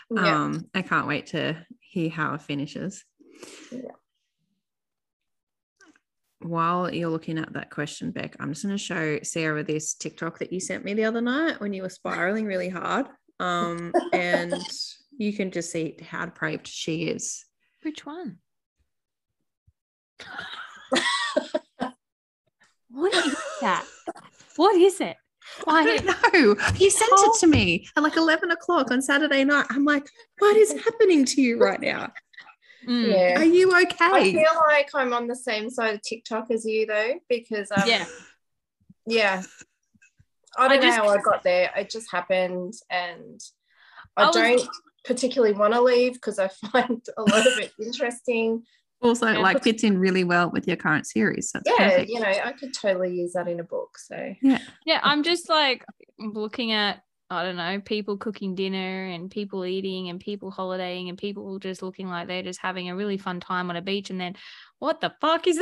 Yeah. Um, I can't wait to hear how it finishes. Yeah. While you're looking at that question, Beck, I'm just going to show Sarah this TikTok that you sent me the other night when you were spiraling really hard. Um, and you can just see how depraved she is. Which one? what is that? What is it? I don't know. You sent oh. it to me at like 11 o'clock on Saturday night. I'm like, what is happening to you right now? Mm. Yeah. Are you okay? I feel like I'm on the same side of TikTok as you though, because um, yeah, yeah. I don't I just, know how I got there. It just happened, and I, I don't was, particularly want to leave because I find a lot of it interesting. Also, and like fits in really well with your current series. That's yeah, perfect. you know, I could totally use that in a book. So yeah, yeah. I'm just like looking at I don't know people cooking dinner and people eating and people holidaying and people just looking like they're just having a really fun time on a beach. And then what the fuck is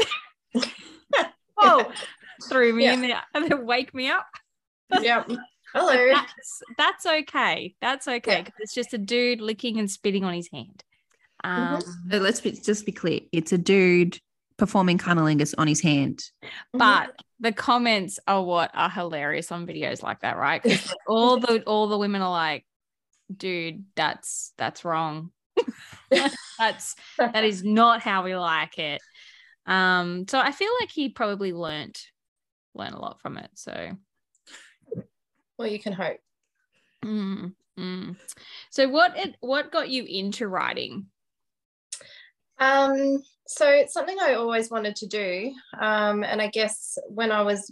that? oh, threw me yeah. in there and then wake me up. yeah. Hello. That's, that's okay. That's okay because yeah. it's just a dude licking and spitting on his hand. Um, mm-hmm. Let's be, just be clear. It's a dude performing cunnilingus on his hand. Mm-hmm. But the comments are what are hilarious on videos like that, right? Because all the all the women are like, dude, that's that's wrong. that's that is not how we like it. Um, so I feel like he probably learned learn a lot from it. So well, you can hope. Mm, mm. So what it what got you into writing? Um, so it's something I always wanted to do. Um, and I guess when I was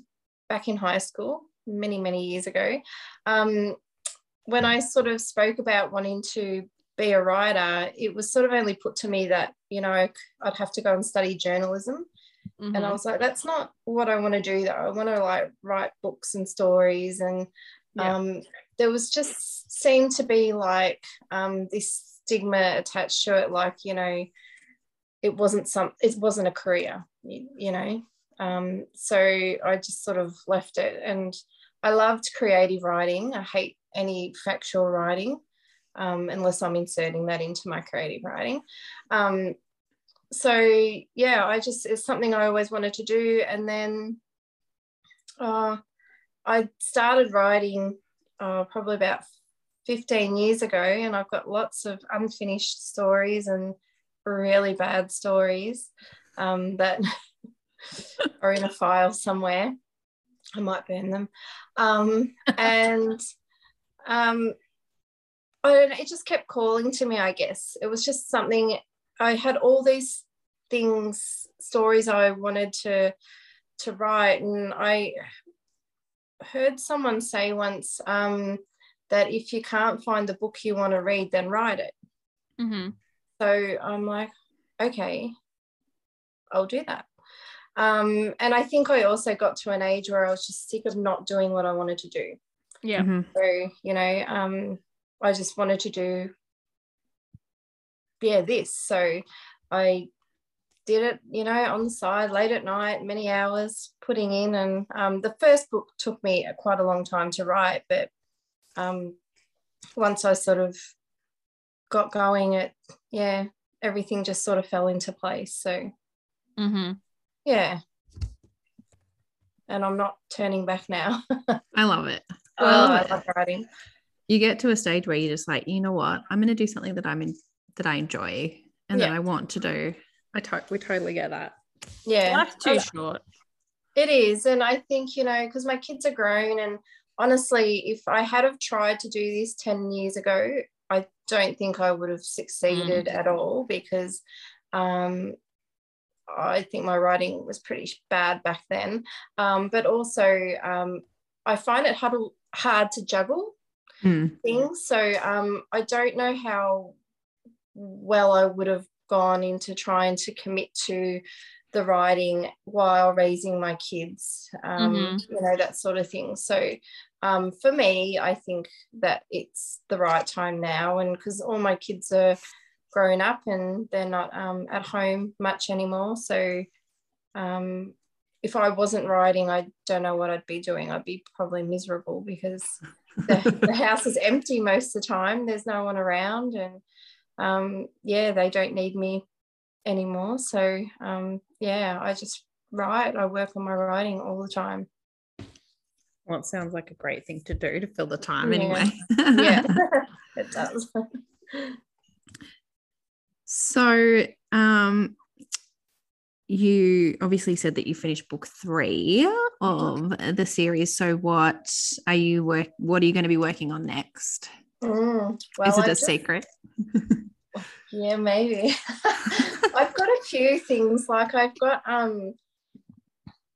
back in high school, many, many years ago, um, when I sort of spoke about wanting to be a writer, it was sort of only put to me that, you know, I'd have to go and study journalism. Mm-hmm. And I was like, that's not what I want to do though. I want to like write books and stories. And yeah. um, there was just seemed to be like um, this stigma attached to it, like, you know, it wasn't some, it wasn't a career, you, you know. Um, so I just sort of left it. And I loved creative writing. I hate any factual writing. Um, unless I'm inserting that into my creative writing. Um, so yeah, I just it's something I always wanted to do, and then uh, I started writing uh, probably about 15 years ago, and I've got lots of unfinished stories and really bad stories um, that are in a file somewhere. I might burn them, um, and um, I don't know, it just kept calling to me. I guess it was just something I had all these things, stories I wanted to to write, and I heard someone say once um, that if you can't find the book you want to read, then write it. Mm-hmm. So I'm like, okay, I'll do that. Um, and I think I also got to an age where I was just sick of not doing what I wanted to do. Yeah. Mm-hmm. So, you know, um, I just wanted to do, yeah, this. So I did it, you know, on the side, late at night, many hours putting in. And um, the first book took me quite a long time to write, but um, once I sort of got going, it, yeah, everything just sort of fell into place. So, Mm-hmm. yeah. And I'm not turning back now. I love it. I oh, love I love writing. You get to a stage where you're just like, you know what? I'm going to do something that I'm in, that I enjoy and that I want to do. I to- we totally get that. Yeah. Life's too short. It is. And I think, you know, because my kids are grown and honestly, if I had have tried to do this 10 years ago, don't think I would have succeeded at all because um, I think my writing was pretty bad back then. Um, but also, um, I find it hard, hard to juggle Mm. things. So um, I don't know how well I would have gone into trying to commit to the writing while raising my kids, um, Mhm. you know, that sort of thing. So um, for me, I think that it's the right time now. And because all my kids are grown up and they're not um, at home much anymore. So um, if I wasn't writing, I don't know what I'd be doing. I'd be probably miserable because the, the house is empty most of the time. There's no one around, and um, yeah, they don't need me anymore. So um, yeah, I just write. I work on my writing all the time. Well, it sounds like a great thing to do to fill the time Yeah. anyway. Yeah, it does. So, um, you obviously said that you finished book three of the series. So, what are you work? What are you going to be working on next? Mm, well, Is it I a just- secret? Yeah, maybe. I've got a few things. Like I've got um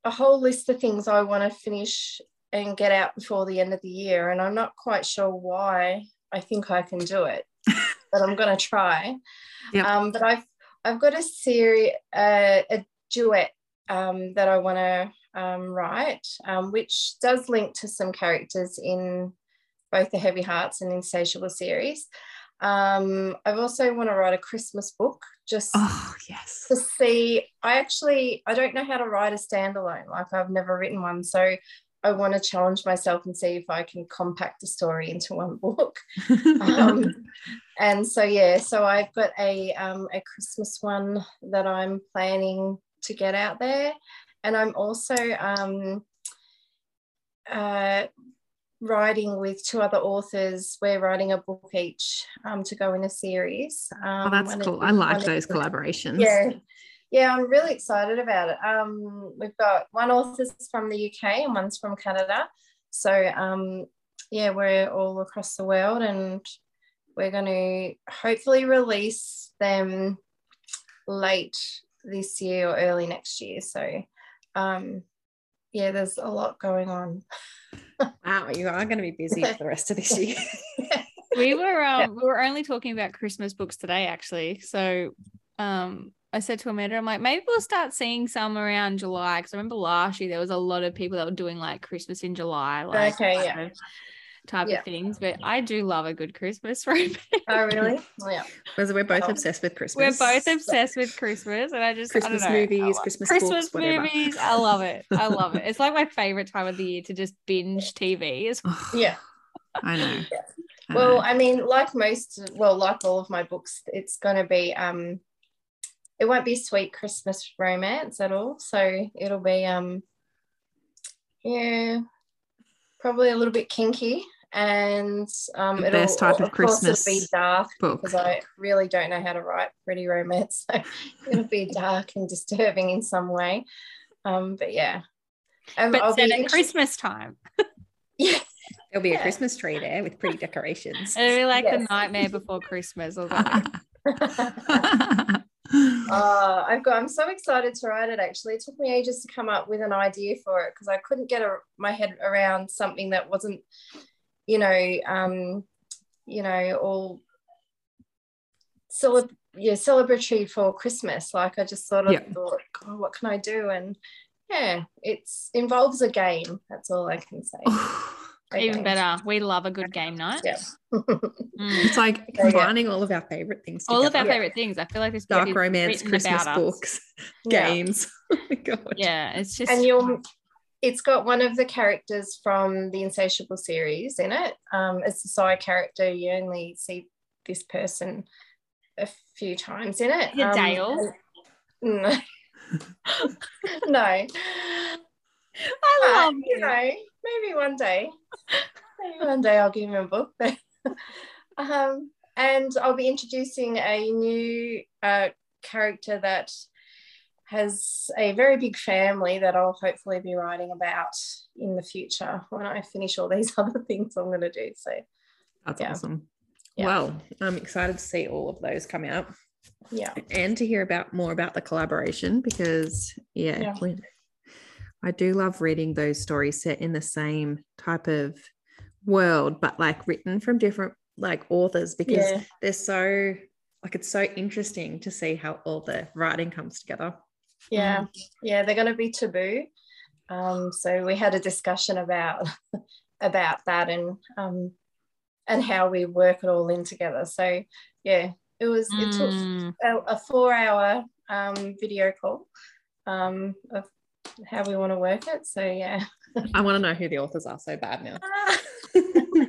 a whole list of things I want to finish and get out before the end of the year, and I'm not quite sure why I think I can do it, but I'm going to try. Yep. Um, but I've I've got a series, uh, a duet um, that I want to um, write, um, which does link to some characters in both the Heavy Hearts and Insatiable series. Um, I also want to write a Christmas book just Oh, yes. to see. I actually I don't know how to write a standalone. Like I've never written one, so I want to challenge myself and see if I can compact a story into one book. Um, and so yeah, so I've got a um, a Christmas one that I'm planning to get out there, and I'm also um, uh, writing with two other authors. We're writing a book each um, to go in a series. Um, oh, that's cool. I like those collaborations. Yeah. Yeah, I'm really excited about it. Um, we've got one author's from the UK and one's from Canada. So um, yeah, we're all across the world and we're going to hopefully release them late this year or early next year. So um, yeah, there's a lot going on. Wow, you are going to be busy for the rest of this year. we were um we were only talking about Christmas books today actually. So um I said to Amanda, I'm like, maybe we'll start seeing some around July. Cause I remember last year there was a lot of people that were doing like Christmas in July, like Okay, type yeah. of- type Yeah. of things. But I do love a good Christmas romance. oh, really? Yeah. Because we're both Oh. obsessed with Christmas. We're both obsessed with Christmas, and I just I don't Christmas know, I movies, love- Christmas Christmas books, whatever. movies. I love it. I love it. It's like my favorite time of the year to just binge TV. It's Oh, Yeah. I know. Yeah. I well know. i mean like most well like all of my books it's going to be um it won't be sweet christmas romance at all so it'll be um yeah probably a little bit kinky and um The it'll best type of course it'll be Christmas dark book. because i really don't know how to write pretty romance so it'll be dark and disturbing in some way um but yeah um, but I'll set be at Christmas time. yeah There'll be a Christmas tree there with pretty decorations. It'll be like the nightmare before Christmas or something. Uh, I've got. I'm so excited to write it. Actually, it took me ages to come up with an idea for it because I couldn't get a, my head around something that wasn't, you know, um, you know, all celeb- yeah, celebratory for Christmas. Like I just sort of Yeah. thought, oh, what can I do? And yeah, it's involves a game. That's all I can say. Even better. We love a good game night. Yeah. Mm. It's like combining all of our favorite things. All of our. Yeah. favorite things. I feel like this dark romance, Christmas about us. books, Yeah. games. Oh my god. Yeah, it's just and you'll it's got one of the characters from the insatiable series in it um it's a side character you only see this person a few times in it Um, Dale? no no I But, love you it. know maybe one day maybe one day i'll give him a book um and i'll be introducing a new uh, character that has a very big family that I'll hopefully be writing about in the future when I finish all these other things I'm going to do. So, That's Yeah. awesome. Yeah. Well, I'm excited to see all of those come out yeah. and to hear about more about the collaboration because yeah, Yeah. I do love reading those stories set in the same type of world, but like written from different like authors because Yeah. they're so like it's so interesting to see how all the writing comes together. Yeah. Yeah. They're going to be taboo. Um, so we had a discussion about about that and um, and how we work it all in together. So yeah, it was it took Mm. a, a four hour um, video call um, of how we want to work it. So yeah. I want to know who the authors are so bad now.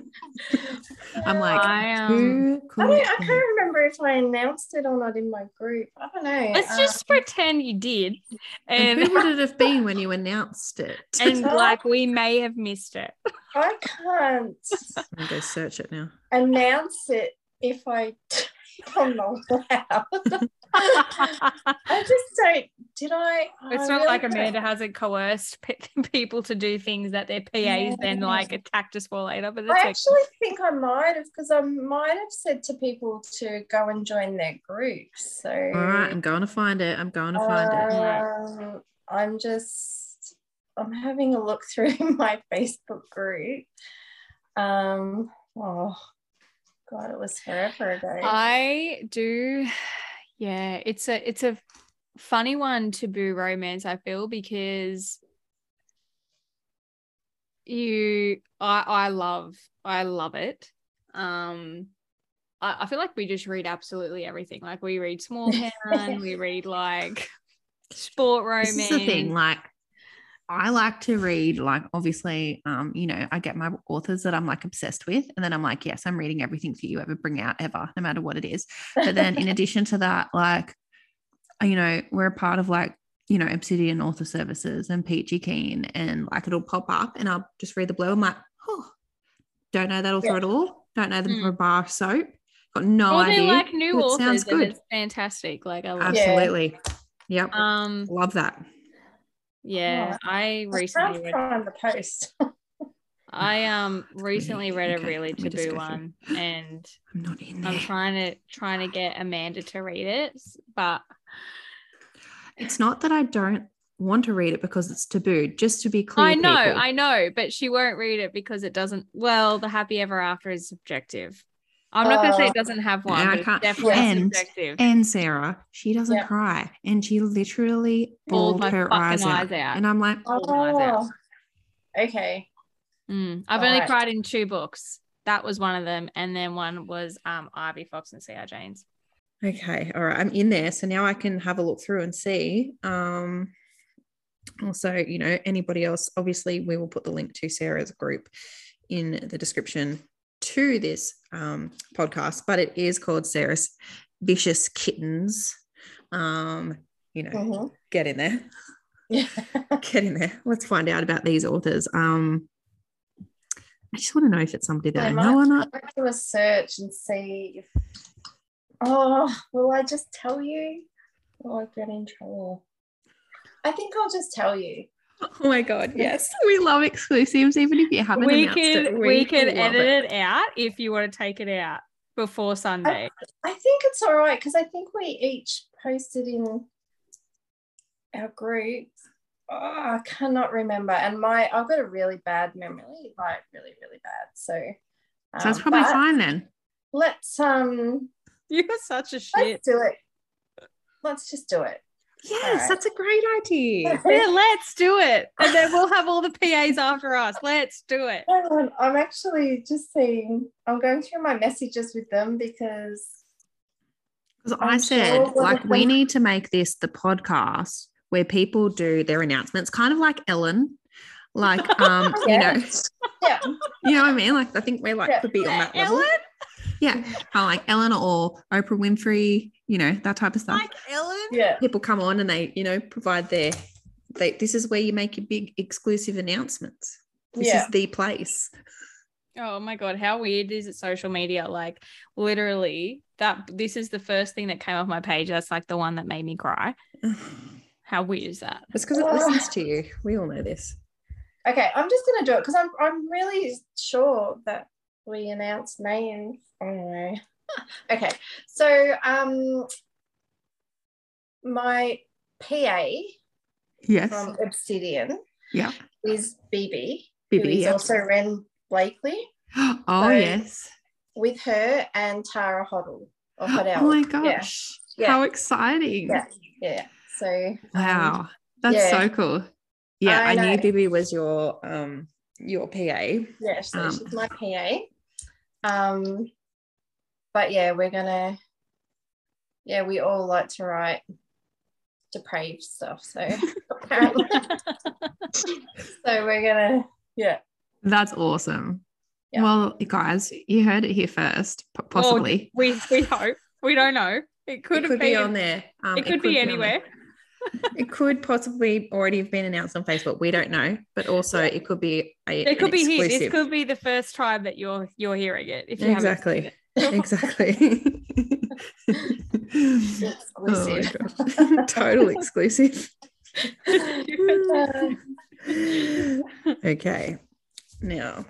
I'm like, I um who I, don't, I can't remember if I announced it or not in my group. I don't know. let's Uh, just pretend you did. And And who would it have been when you announced it? and like we may have missed it. I can't I'm go search it now. announce it if I I'm not allowed. I just don't. Did I? It's I not really like don't. Amanda hasn't coerced pe- people to do things that their PAs then Yeah. like attacked us for later. But I that's actually think I might have because I might have said to people to go and join their groups. So All right, I'm going to find it. I'm going to find it. Um, I'm just I'm having a look through my Facebook group. Um oh god, it was forever ago. I do. Yeah, it's a it's a funny one taboo romance. I feel because you I I love I love it. Um, I, I feel like we just read absolutely everything. Like we read small town, we read like sport romance. This is the thing, like I like to read, like obviously, um, you know, I get my authors that I'm like obsessed with, and then I'm like, yes, I'm reading everything that you ever bring out ever, no matter what it is. But then in addition to that, like, you know, we're a part of like, you know, Obsidian Author Services and Peachy Keen, and like it'll pop up and I'll just read the blue. I'm like, oh, don't know that author Yeah. at all. Don't know them Mm. from a bar soap. Got no or idea. they're like new it authors sounds good. it's fantastic. Like I love Yeah. Absolutely. Yep. Um Love that. Yeah, I I recently read find the post. I um recently read a really let me just taboo one and I'm not in there. I'm trying to trying to get Amanda to read it, but It's not that I don't want to read it because it's taboo, just to be clear. I know, people. I know, but she won't read it because it doesn't. Well, the happy ever after is subjective. I'm not going to say Uh, it doesn't have one, I can't- definitely and- subjective. And Sarah, she doesn't Yeah. cry. And she literally Bawled bawled her fucking eyes out. eyes out. And I'm like, Bawled my eyes out. Oh, okay. Mm, I've only Alright. cried in two books. That was one of them, and then one was um Ivy Fox and C.R. Janes. okay, all right, I'm in there. So now I can have a look through and see. Um, also, you know, anybody else, obviously, we will put the link to Sarah's group in the description to this um, podcast, but it is called Sarah's Vicious Kittens. Um, you know, Mhm. get in there. Yeah. get in there. Let's find out about these authors. Um, I just want to know if it's somebody that I, I know or not. do a search and see if. Oh, will I just tell you? Will I get in trouble? I think I'll just tell you. Oh my god, yes, we love exclusives. Even if you haven't We announced can it, we, can love edit it. out if you want to take it out before Sunday. I think it's all right because I think we each posted in our group. Oh, I cannot remember, and my I've got a really bad memory, like really, really bad. So, So it's um, probably fine then. Let's um, You're such a shit. let's do it. Let's just do it. Yes, Alright. that's a great idea. Yeah, let's do it. And then we'll have all the PAs after us. Let's do it. I'm actually just seeing. I'm going through my messages with them because Because I'm said, sure like, we thing- need to make this the podcast where people do their announcements, kind of like Ellen. Like, um, you know, yeah, you know what I mean? Like, I think we're like Yeah. could be on that level. Ellen? Yeah, kind of like Ellen or Oprah Winfrey, you know, that type of stuff. Like Ellen? yeah, people come on and they, you know, provide their. They, this is where you make your big exclusive announcements. This yeah. is the place. Oh my god, how weird is it social media? Like literally that this is the first thing that came off my page. That's like the one that made me cry. How weird is that? It's because it listens to you. We all know this. Okay, I'm just gonna do it because I'm I'm really sure that we announced names. Oh, okay, so um, my PA Yes. from Obsidian yeah. is BB, who Bibi, is yeah. also Ren Blakely, Oh So- yes. with her and Tara Hoddle or Hoddle. Oh my gosh. Yeah. How exciting. Yeah. Yeah. So um, Wow. That's yeah. so cool. Yeah, I I, knew. Bibi was your um your PA. yeah, so Um, she's my PA. Um, but yeah, we're gonna. Yeah, we all like to write depraved stuff, so apparently, so we're gonna. Yeah. That's awesome. Yeah. Well, guys, you heard it here first, p- possibly. We we hope. We don't know. It could, it could be been on there. Um, it could be on there. anywhere. it could possibly already have been announced on Facebook. We don't know, but also it could be a, It could an be here. This could be the first time that you're you're hearing it. If you exactly, it. exactly. oh Exclusive. gosh, total exclusive. okay, now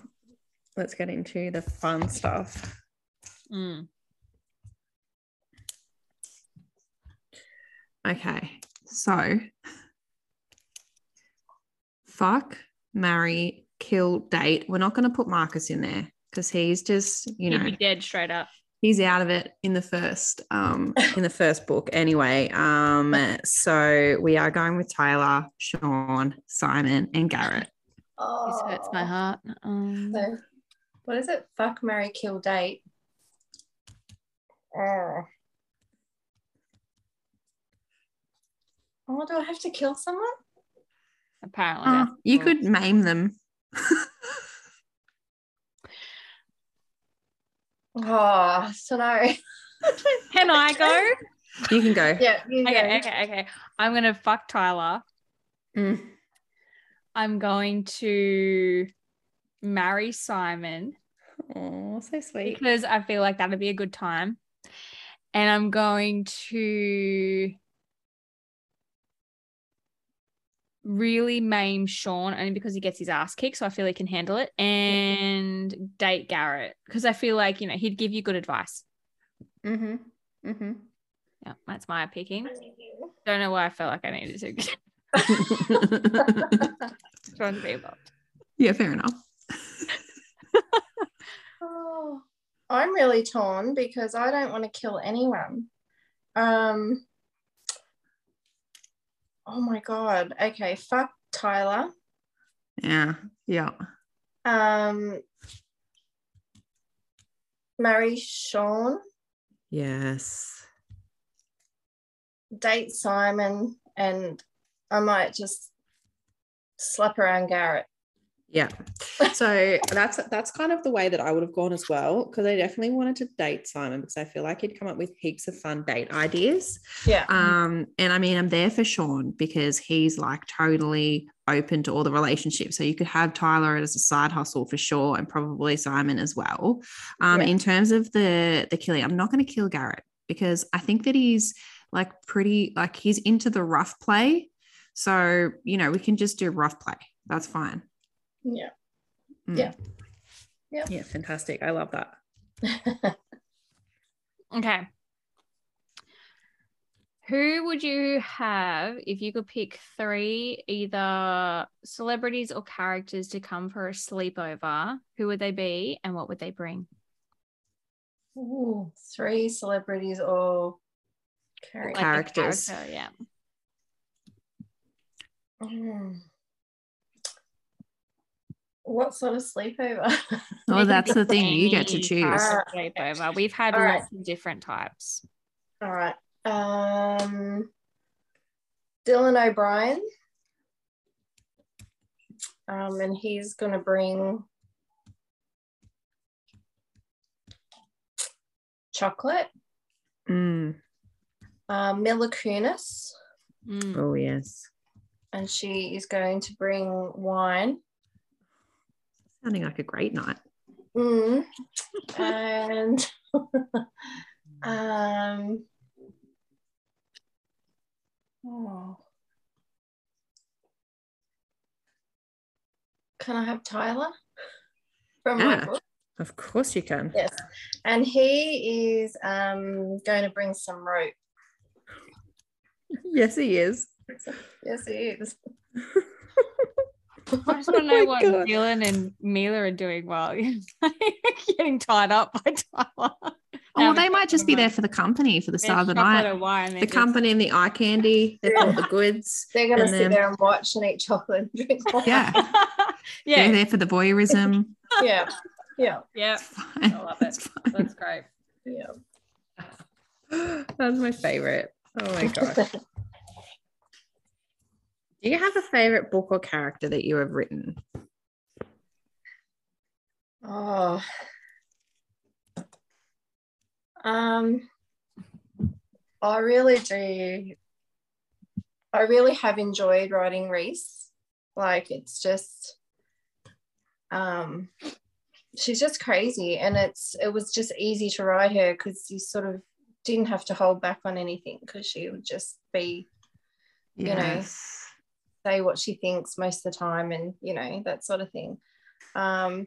let's get into the fun stuff. Mm. Okay, so fuck, marry, kill, date. We're not going to put Marcus in there because he's just, you He'd know, be dead straight up. he's out of it in the first, um, in the first book anyway. Um, so we are going with Tyler, Sean, Simon, and Garrett. Oh, This hurts my heart. Um, So, what is it? Fuck, marry, kill, date. Oh. Oh, do I have to kill someone? apparently, Uh, you the could maim them. Oh, so no. Can I go? You can go. Yeah, you go. Okay, okay, okay. I'm gonna fuck Tyler. Mm. I'm going to marry Simon Oh, so sweet. because I feel like that'd be a good time. And I'm going to really maim Sean only because he gets his ass kicked. So I feel he can handle it. And date Garrett because I feel like, you know, he'd give you good advice. Mm-hmm. Mm-hmm. Yeah, that's my picking. Don't know why I felt like I needed to. Trying to be involved. yeah, fair enough. Oh, I'm really torn because I don't want to kill anyone. Um. Oh my god. Okay, fuck Tyler. Yeah, yeah. Um. Marry Sean. Yes. Date Simon, and I might just slap around Garrett. Yeah. So that's that's kind of the way that I would have gone as well because I definitely wanted to date Simon because I feel like he'd come up with heaps of fun date ideas. Yeah. Um, and I mean, I'm there for Sean because he's like totally open to all the relationships. So you could have Tyler as a side hustle for sure, and probably Simon as well. Um, Yeah. in terms of the the killing, I'm not going to kill Garrett because I think that he's like pretty like he's into the rough play. So you know, we can just do rough play. That's fine. Yeah. Mm. Yeah. Yeah. Yeah, fantastic. I love that. Okay. Who would you have if you could pick three either celebrities or characters to come for a sleepover? Who would they be and what would they bring? Ooh, three celebrities or characters. a Characters. character, yeah. Mm. What sort of sleepover? Oh, that's the thing. You get to choose. type of sleepover. We've had All right. lots of different types. All right. Um, Dylan O'Brien. Um, and he's going to bring chocolate. Mm. Uh, Mila Kunis, Mm. Oh, yes. and she is going to bring wine. Sounding like a great night. Mm. and um, oh. Can I have Tyler from my book? Of course you can. Yes. And he is um, going to bring some rope. Yes, he is. Yes, he is. Oh I just want to Oh know my what God. Dylan and Mila are doing while you're getting tied up by Tyler. Oh, well, they might just be there for the company for the start of the night. The company and the eye candy, they've got the goods. They're going to sit then- there and watch and eat chocolate and drink wine. Yeah. They're there for the voyeurism. Yeah. Yeah. Yeah. I love it. That's great. Yeah. That's my favorite. Oh my gosh. Do you have a favorite book or character that you have written? Oh. Um, I really do. I really have enjoyed writing Reese. Like it's just, um, she's just crazy, and it's it was just easy to write her because you sort of didn't have to hold back on anything because she would just be You know. Say what she thinks most of the time and you know that sort of thing um,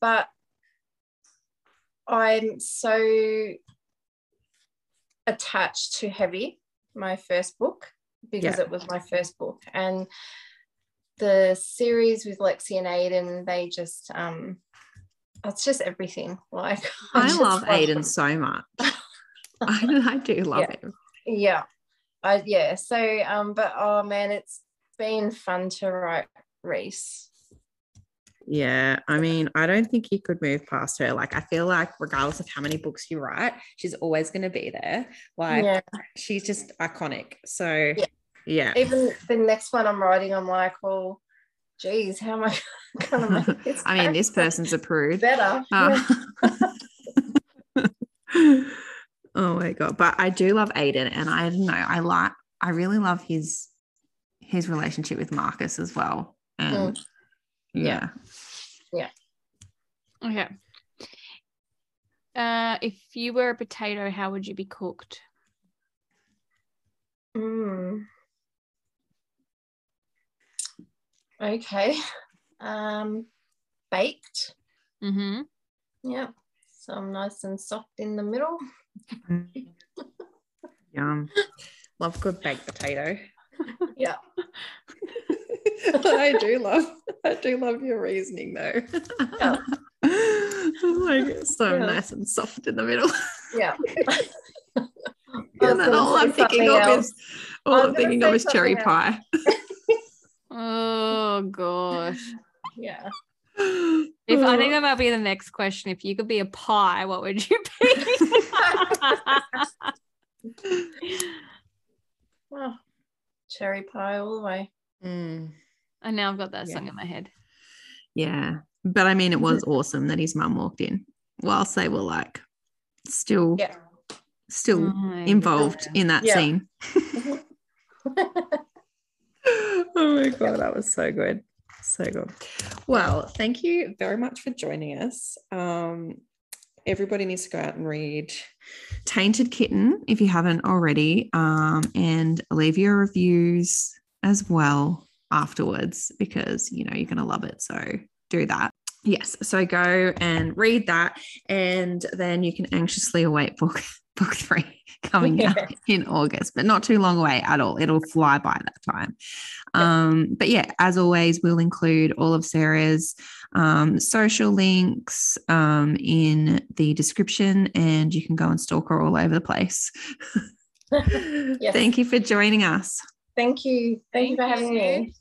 but i'm so attached to heavy my first book because Yeah. it was my first book and the series with lexi and aiden they just um it's just everything like I love love Aiden them. so much. I, I do love Yeah. him. yeah I yeah so um but oh man it's been fun to write Reese Yeah, I mean, I don't think you could move past her. Like, I feel like regardless of how many books you write, she's always going to be there. Like, yeah she's just iconic. So, Yeah. yeah. even the next one I'm writing I'm like well geez how am I gonna make this I mean, this person's approved. better Uh, oh my god! But I do love Aiden, and I don't know. I like. I really love his his relationship with Marcus as well. And Mm. yeah, Okay. Uh, if you were a potato, how would you be cooked? Mm. okay um baked Mm-hmm. yeah so I'm nice and soft in the middle yum. Love good baked potato. Yeah I do love. I do love your reasoning though. Yeah. like it's so Yeah. nice and soft in the middle. yeah and then all I'm thinking something of else. is all I was I'm thinking of is cherry something pie. Oh gosh. yeah If I think that might be the next question. If you could be a pie, what would you be? oh, cherry pie all the way Mm. and now I've got that Yeah. song in my head. Yeah. But I mean, it was awesome that his mum walked in whilst they were like still, yeah still Oh involved God. in that Yeah. scene. oh my God, that was so good. So good. Well, thank you very much for joining us. Um, everybody needs to go out and read Tainted Kitten if you haven't already, um, and leave your reviews as well afterwards because you know you're going to love it. So do that. Yes. So go and read that, and then you can anxiously await book book three coming out in August, but not too long away at all. It'll fly by that time. Um, but yeah, as always, we'll include all of Sarah's um, social links um, in the description, and you can go and stalk her all over the place. Yes. Thank you for joining us. thank you thank, you for having me